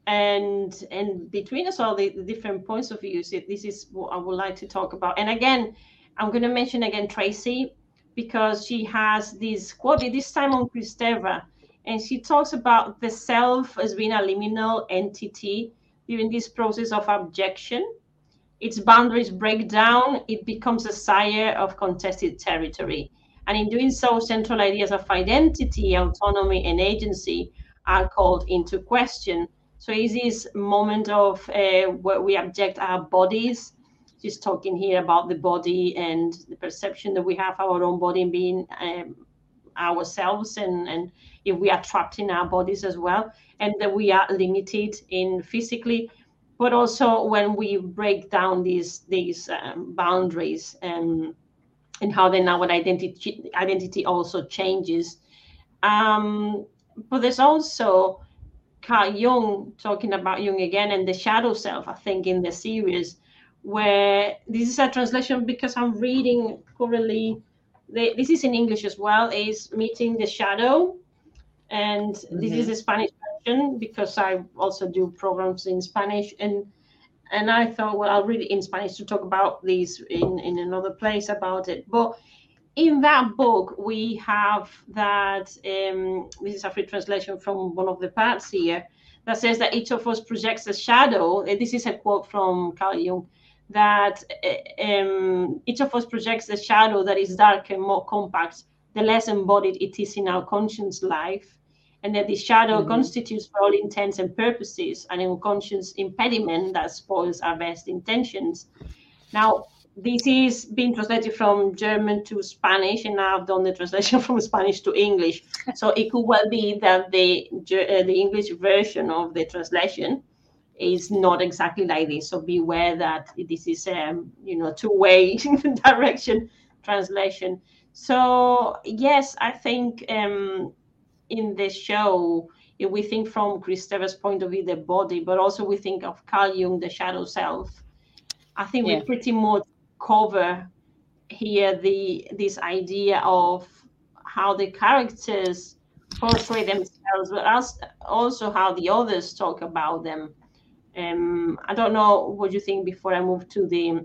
And and between us all the, the different points of view, so this is what I would like to talk about. And again, I'm going to mention again Tracy because she has this quote this time on Kristeva and she talks about the self as being a liminal entity during this process of abjection. Its boundaries break down, it becomes a sire of contested territory. And in doing so, central ideas of identity, autonomy, and agency are called into question. So, is this moment of uh, where we object our bodies? She's talking here about the body and the perception that we have our own body being um, ourselves and, and if we are trapped in our bodies as well and that we are limited in physically but also when we break down these these um, boundaries and and how then our identity identity also changes um, but there's also Carl Jung talking about Jung again and the shadow self I think in the series where this is a translation because I'm reading currently the, this is in English as well, is Meeting the Shadow. And mm-hmm. this is mm-hmm. a Spanish because I also do programs in Spanish. And and I thought, well, I'll read it in Spanish to talk about this in, in another place about it. But in that book, we have that um, this is a free translation from one of the parts here that says that each of us projects a shadow. This is a quote from Carl Jung that eh, um, each of us projects a shadow that is darker, and more compact, the less embodied it is in our conscious life. And that the shadow mm-hmm. constitutes, for all intents and purposes, an unconscious impediment that spoils our best intentions. Now, this is being translated from German to Spanish, and now I've done the translation [laughs] from Spanish to English. So it could well be that the uh, the English version of the translation is not exactly like this. So beware that this is um, you know two-way [laughs] direction translation. So yes, I think um, in the show, if we think from Kristeva's point of view, the body, but also we think of Carl Jung, the shadow self. I think yeah. we pretty much cover here the this idea of how the characters portray themselves, but also how the others talk about them. Um, I don't know what you think before I move to the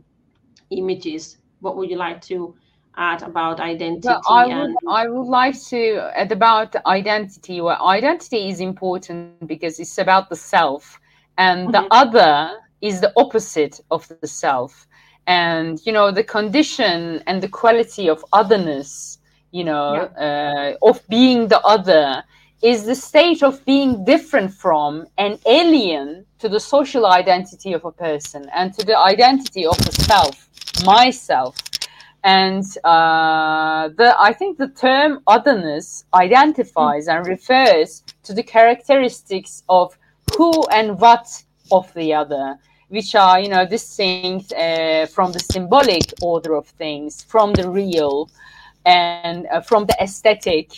images. What would you like to add about identity? Well, I, and... would, I would like to add about identity. Well, identity is important because it's about the self, and mm-hmm. the other is the opposite of the self. And you know the condition and the quality of otherness, you know, yeah. uh, of being the other is the state of being different from and alien to the social identity of a person and to the identity of the self, myself. And uh, the, I think the term otherness identifies and refers to the characteristics of who and what of the other, which are, you know, distinct uh, from the symbolic order of things, from the real, and uh, from the aesthetic,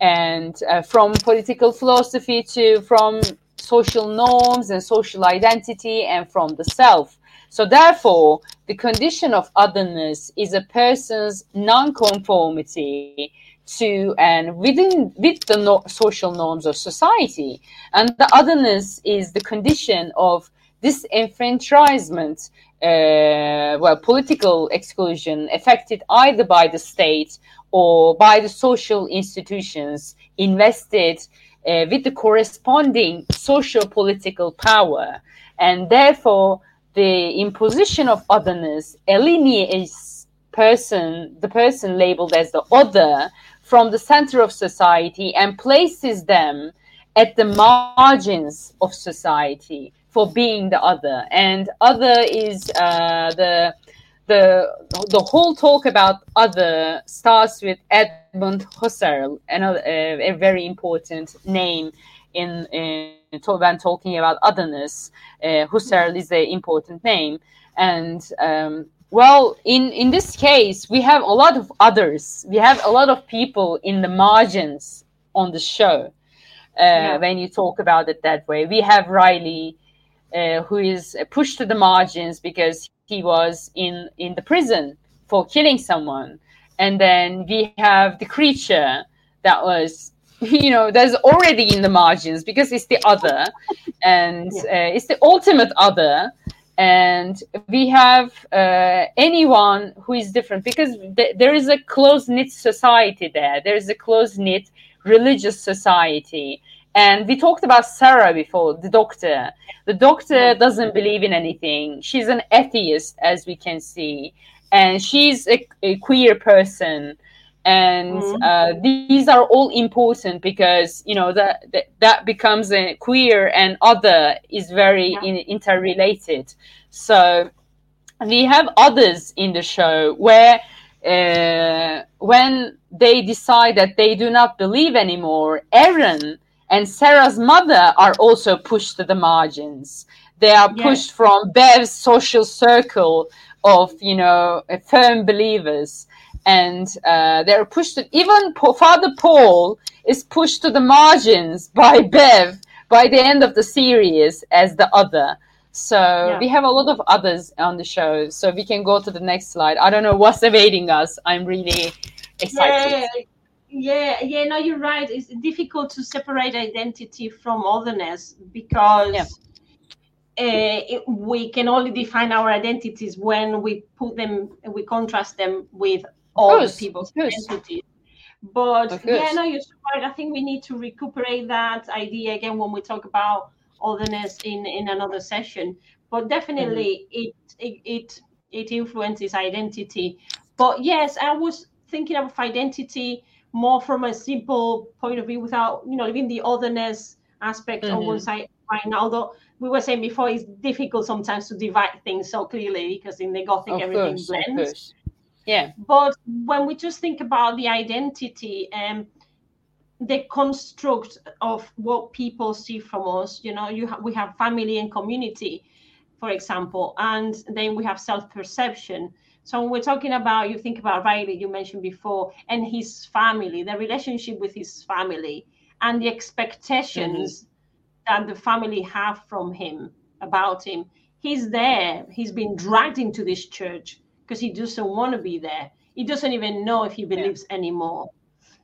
and uh, from political philosophy to from social norms and social identity and from the self. So therefore, the condition of otherness is a person's non-conformity to and within with the no, social norms of society. And the otherness is the condition of disenfranchisement uh, well political exclusion affected either by the state or by the social institutions invested uh, with the corresponding social political power. And therefore the imposition of otherness alienates person the person labeled as the other from the center of society and places them at the margins of society for being the other. And other is uh, the the the whole talk about other starts with Edmund Husserl, another a very important name in, in when talking about otherness. Uh, Husserl is an important name, and um, well, in in this case, we have a lot of others. We have a lot of people in the margins on the show. Uh, yeah. When you talk about it that way, we have Riley, uh, who is pushed to the margins because he was in in the prison for killing someone, and then we have the creature that was [laughs] you know that's already in the margins because it's the other [laughs] and yeah. uh, it's the ultimate other and we have uh, anyone who is different because th- there is a close knit society there. There is a close knit religious society. And we talked about Sarah before, the doctor. The doctor doesn't believe in anything. She's an atheist, as we can see. And she's a, a queer person and mm-hmm. uh, these are all important because you know that that, that becomes a queer and other is very yeah. in, interrelated so we have others in the show where uh, when they decide that they do not believe anymore Erin and sarah's mother are also pushed to the margins they are yes. pushed from bev's social circle of you know firm believers and uh, they're pushed to, even Father Paul is pushed to the margins by Bev by the end of the series as the other. So yeah. we have a lot of others on the show. So we can go to the next slide. I don't know what's awaiting us. I'm really excited. Yeah, yeah, yeah. No, you're right. It's difficult to separate identity from otherness because. Yeah. Uh, it, we can only define our identities when we put them, we contrast them with all the people's identities. But yeah, no, you're right. I think we need to recuperate that idea again when we talk about otherness in in another session. But definitely, mm-hmm. it, it it it influences identity. But yes, I was thinking of identity more from a simple point of view, without you know leaving the otherness aspect mm-hmm. on one side right now. Although we were saying before, it's difficult sometimes to divide things so clearly because in the Gothic of everything course, blends. Yeah. But when we just think about the identity and um, the construct of what people see from us, you know, you ha- we have family and community, for example, and then we have self-perception. So when we're talking about, you think about Riley, you mentioned before, and his family, the relationship with his family, and the expectations mm-hmm. that the family have from him about him. He's there. He's been dragged into this church because he doesn't want to be there. He doesn't even know if he believes yeah. anymore.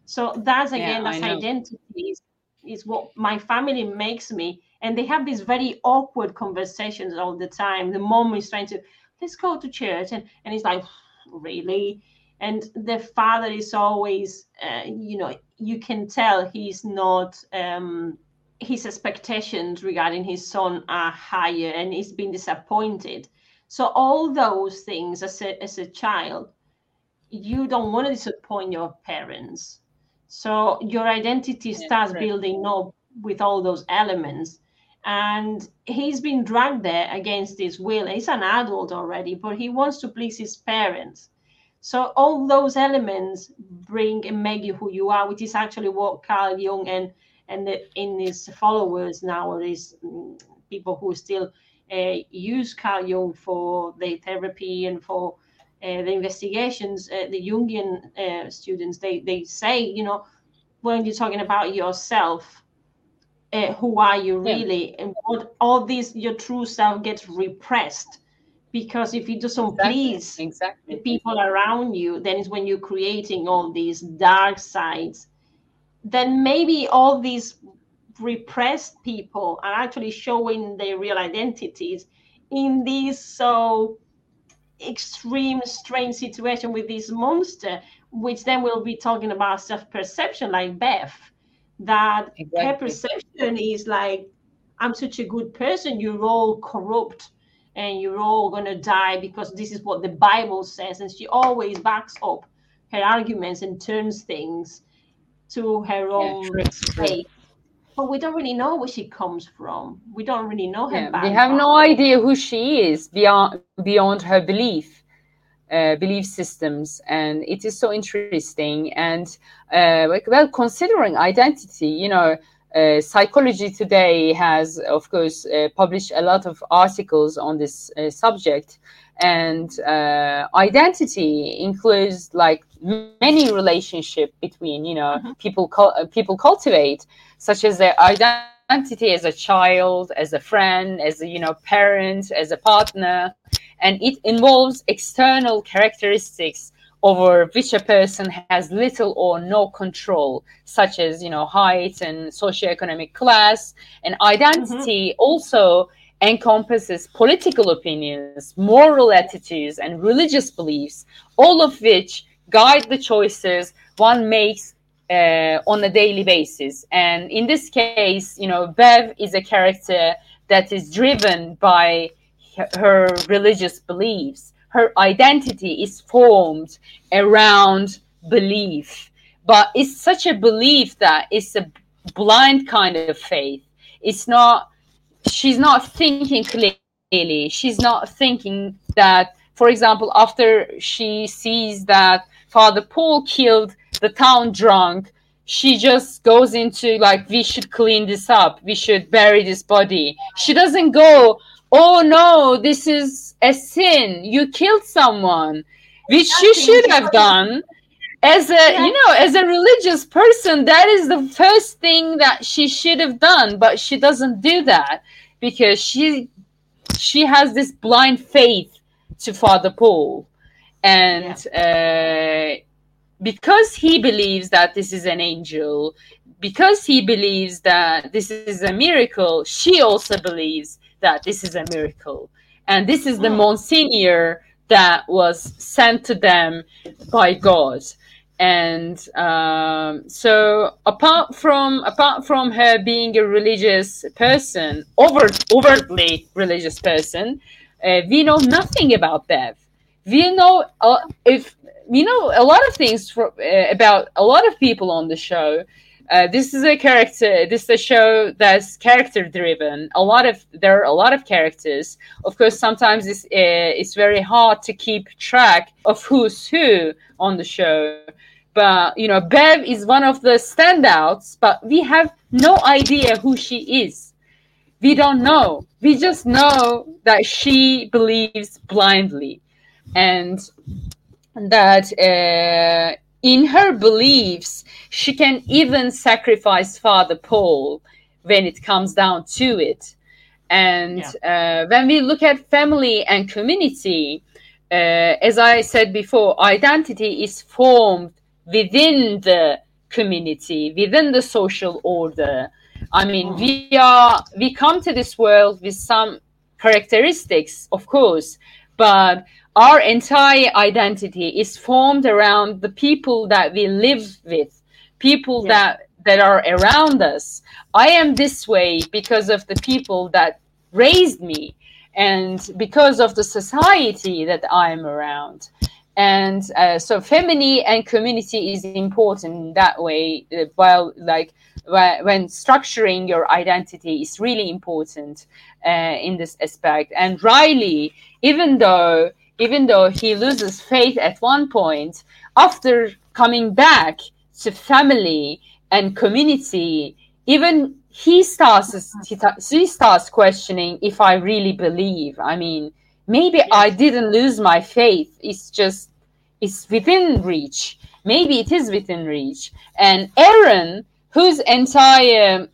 So that's again, yeah, that's identity is, is what my family makes me. And they have these very awkward conversations all the time. The mom is trying to, let's go to church. And, and he's like, really? And the father is always, uh, you know, you can tell he's not, um, his expectations regarding his son are higher and he's been disappointed so all those things as a, as a child, you don't want to disappoint your parents. So your identity starts building up with all those elements. And he's been dragged there against his will. He's an adult already, but he wants to please his parents. So all those elements bring and make you who you are, which is actually what Carl Jung and and the, in his followers now, nowadays, mm, people who still uh, use Carl Jung for the therapy and for uh, the investigations, uh, the Jungian students, they, they say, you know, when you're talking about yourself, uh, who are you really yeah. and what all this your true self gets repressed because if you doesn't exactly. please exactly. the people around you then it's when you're creating all these dark sides then maybe all these repressed people are actually showing their real identities in this so extreme strange situation with this monster which then we'll be talking about self-perception like Bev that exactly. her perception is like i'm such a good person you're all corrupt and you're all going to die because this is what the bible says. And she always backs up her arguments and turns things to her own yeah, but we don't really know where she comes from. We don't really know her. Yeah, we have no idea who she is beyond beyond her belief, uh, belief systems, and it is so interesting. And uh, well, considering identity, you know. Uh, psychology today has, of course, uh, published a lot of articles on this uh, subject, and uh, identity includes like many relationship between you know mm-hmm. people people cultivate such as their identity as a child, as a friend, as a you know parent, as a partner, and it involves external characteristics over which a person has little or no control, such as you know height and socioeconomic class. And identity mm-hmm. also encompasses political opinions, moral attitudes, and religious beliefs, all of which guide the choices one makes uh, on a daily basis. And in this case, you know, Bev is a character that is driven by her religious beliefs. Her identity is formed around belief, but it's such a belief that it's a blind kind of faith. It's not, she's not thinking clearly. She's not thinking that, for example, after she sees that Father Paul killed the town drunk she just goes into like we should clean this up we should bury this body she doesn't go oh no this is a sin. You killed someone which you should have done. As a you know as a religious person that is the first thing that she should have done but she doesn't do that because she she has this blind faith to father paul. And yeah. uh because he believes that this is an angel, because he believes that this is a miracle, she also believes that this is a miracle. And this is the oh. Monsignor that was sent to them by God. And um, so, apart from apart from her being a religious person, overt, overtly religious person, uh, we know nothing about Bev. We know uh, if you know a lot of things for, uh, about a lot of people on the show. Uh, this is a character. This is a show that's character driven. A lot of there are a lot of characters. Of course, sometimes it's uh, it's very hard to keep track of who's who on the show. But you know, Bev is one of the standouts. But we have no idea who she is. We don't know. We just know that she believes blindly, and that uh, in her beliefs, she can even sacrifice Father Paul when it comes down to it. And yeah. uh, when we look at family and community, uh, as I said before, identity is formed within the community, within the social order. I mean, oh. we are we come to this world with some characteristics, of course, but our entire identity is formed around the people that we live with, people yeah. that that are around us. I am this way because of the people that raised me and because of the society that I'm around. And uh, so, family and community is important that way. Uh, while, like, when structuring your identity is really important uh, in this aspect. And Riley, even though even though he loses faith at one point, after coming back to family and community, even he starts he, starts questioning if I really believe. I mean, maybe yes. I didn't lose my faith. It's just it's within reach. Maybe it is within reach. And Erin, whose entire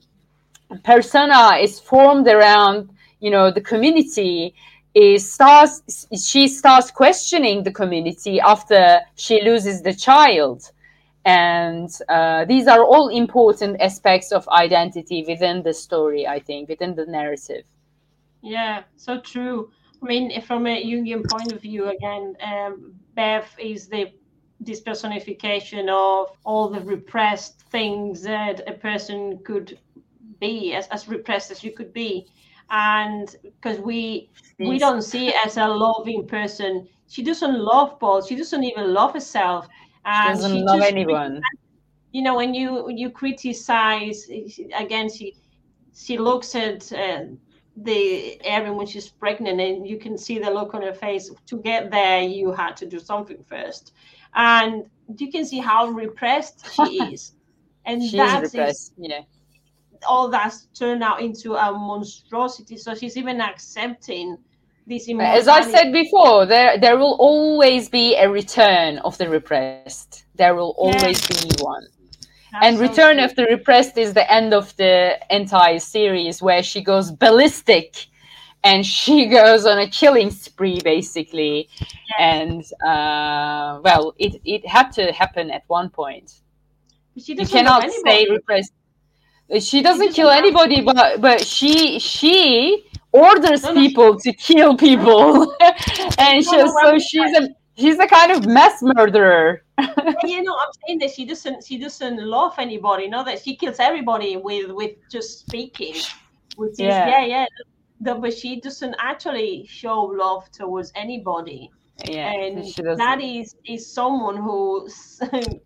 persona is formed around you know the community is starts she starts questioning the community after she loses the child. And uh, these are all important aspects of identity within the story i think within the narrative. Yeah so true. I mean from a jungian point of view again um, Bev is the this personification of all the repressed things that a person could be as, as repressed as you could be and because we yes. we don't see as a loving person. She doesn't love paul. She doesn't even love herself. And she doesn't she love anyone. [laughs] You know when you you criticize again she she looks at uh, the Erin when she's pregnant and you can see the look on her face. To get there you had to do something first. And you can see how repressed she [laughs] is. And she that's is yeah all that's turned out into a monstrosity. So she's even accepting this as i said before there there will always be a return of the repressed. There will always yeah. be one. And return of the repressed is the end of the entire series where she goes ballistic and she [laughs] goes on a killing spree basically. Yes. and uh, well it, it had to happen at one point. You cannot stay repressed she doesn't kill anybody but but she she orders people to kill people. [laughs] And she, so she's a she's a kind of mass murderer. You know i'm saying that she doesn't she doesn't love anybody know that she kills everybody with with just speaking. Which is yeah. yeah, yeah. The, but she doesn't actually show love towards anybody. Yeah, and that is is someone who, [laughs]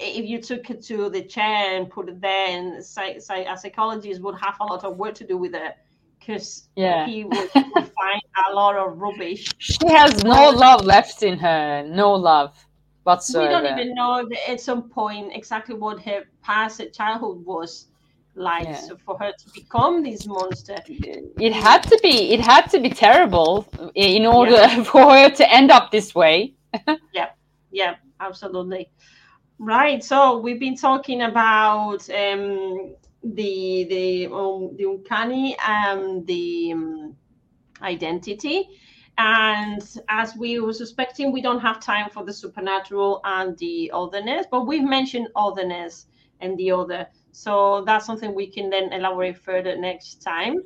if you took it to the chair and put it there, and say, say a psychologist would have a lot of work to do with it because yeah. he would, would [laughs] find a lot of rubbish. She has no love left in her, no love whatsoever. We don't even know at some point exactly what her past childhood was like yeah. so for her to become this monster it had to be it had to be terrible in order yeah. [laughs] for her to end up this way [laughs] yeah yeah absolutely right so we've been talking about um the the um, the uncanny and the um, identity and as we were suspecting we don't have time for the supernatural and the otherness but we've mentioned otherness and the other so that's something we can then elaborate further next time.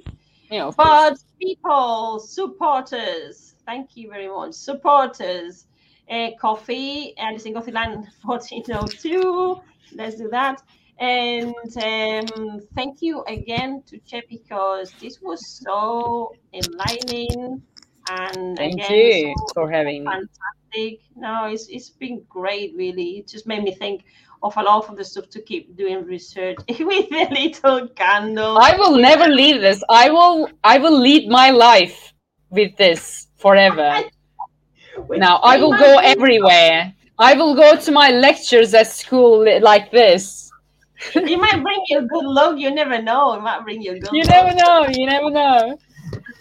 Yeah, but course. people, supporters, thank you very much. Supporters, uh, Ko-fi, in Gothic Land 1402. Let's do that. And um, thank you again Tugce because this was so enlightening and thank again, you so for having fantastic. me. No, it's it's been great. Really, it just made me think of a lot of the stuff to keep doing research [laughs] with a little candle. I will never leave this. I will I will lead my life with this forever. Now I will go everywhere. I will go to my lectures at school like this. it might bring you good luck. You never know. It might bring you a good. You luck. never know. You never know.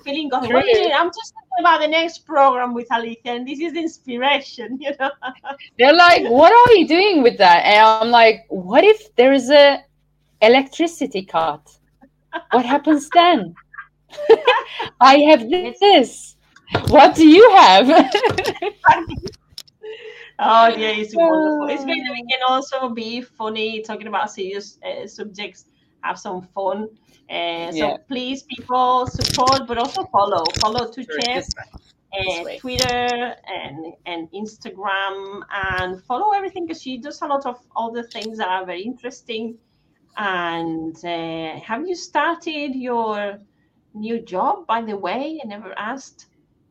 Feeling God. I'm just thinking about the next program with Alicia, and this is inspiration, [laughs] you know. They're like, "What are you doing with that?" And I'm like, "What if there is a electricity cut? What happens then?" [laughs] I have this. What do you have? oh yeah, it's [laughs] wonderful. It's great that we can also be funny, talking about serious uh, subjects, have some fun. Uh, so yeah. please, people support, but also follow. Follow Tugce, uh, Twitter, and and Instagram, and follow everything because she does a lot of other things that are very interesting. And uh, have you started your new job? By the way, I never asked.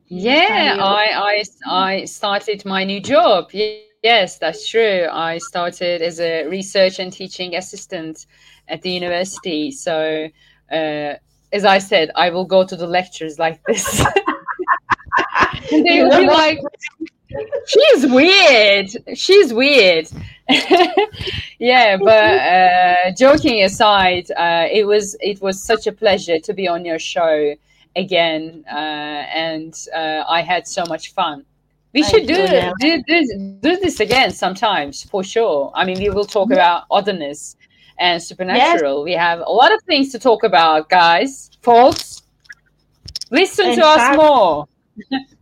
Yeah, I, I I started my new job. Yes, that's true. I started as a research and teaching assistant at the university. So, uh, as I said, I will go to the lectures like this. [laughs] and they will be like, she's weird. She's weird. [laughs] yeah, but uh, joking aside, uh, it was it was such a pleasure to be on your show again, uh, and uh, I had so much fun. We should do, do, do, do this again sometimes for sure. I mean, we will talk about otherness and supernatural. Yes. We have a lot of things to talk about, guys. Folks, listen In to fact, us more. [laughs]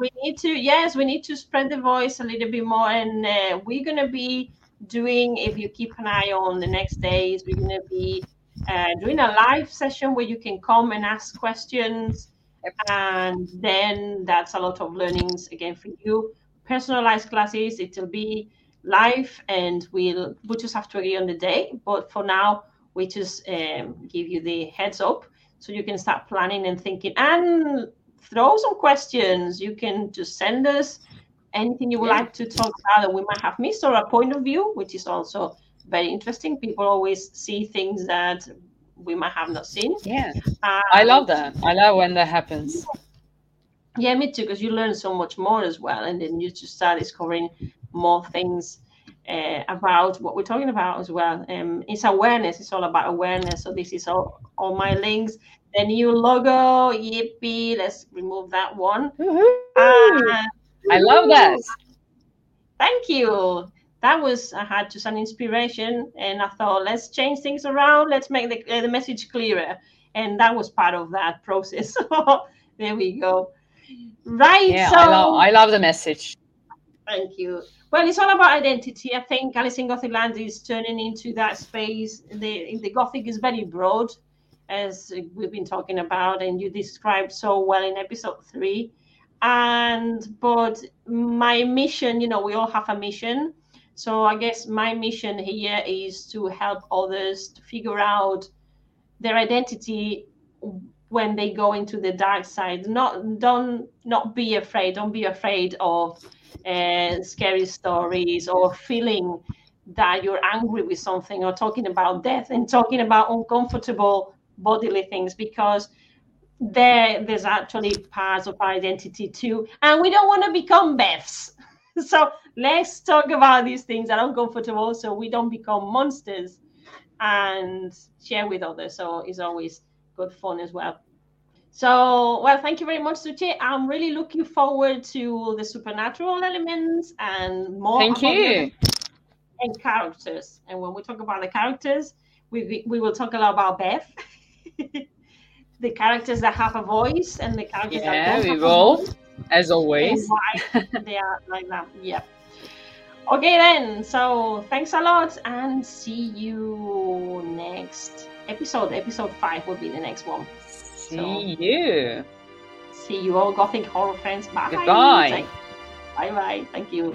we need to yes we need to spread the voice a little bit more and uh, we're going to be doing if you keep an eye on the next days we're going to be uh, doing a live session where you can come and ask questions. And then that's a lot of learnings again for you. Personalized classes it'll be live and we'll we just have to agree on the day. But for now we just um, give you the heads up so you can start planning and thinking. And throw some questions. You can just send us anything you would yeah. like to talk about that we might have missed or a point of view, which is also very interesting. People always see things that we might have not seen. Yeah. Um, I love that. I love when that happens. Yeah, me too, because you learn so much more as well. And then you just start discovering more things uh, about what we're talking about as well. Um, it's awareness. It's all about awareness. So this is all, all my links the new logo. Yippee! Let's remove that one. Uh, I love that. Thank you. That was I had just an inspiration, and I thought let's change things around. Let's make the uh, the message clearer, and that was part of that [laughs] process. So [laughs] there we go. Right. Yeah, so, I love I love the message. Thank you. Well, it's all about identity. I think Alice in Gothic Land is turning into that space. The the Gothic is very broad as we've been talking about and you described so well in episode three and but my mission you know we all have a mission so i guess my mission here is to help others to figure out their identity when they go into the dark side. Not don't not be afraid don't be afraid of uh, scary stories or feeling that you're angry with something or talking about death and talking about uncomfortable bodily things because there there's actually parts of identity too. And we don't want to become Bevs so let's talk about these things that are uncomfortable so we don't become monsters and share with others. So it's always good fun as well. So well thank you very much Tugce. I'm really looking forward to the supernatural elements and more thank you. and characters. And when we talk about the characters we, we will talk a lot about Bev [laughs] the characters that have a voice and the characters yeah, that don't we will, as always. they are like that. Yeah. Okay then. So thanks a lot, and see you next episode. Episode five will be the next one. See so, you. See you all, Gothic horror fans. Bye. Goodbye. Bye bye. Thank you.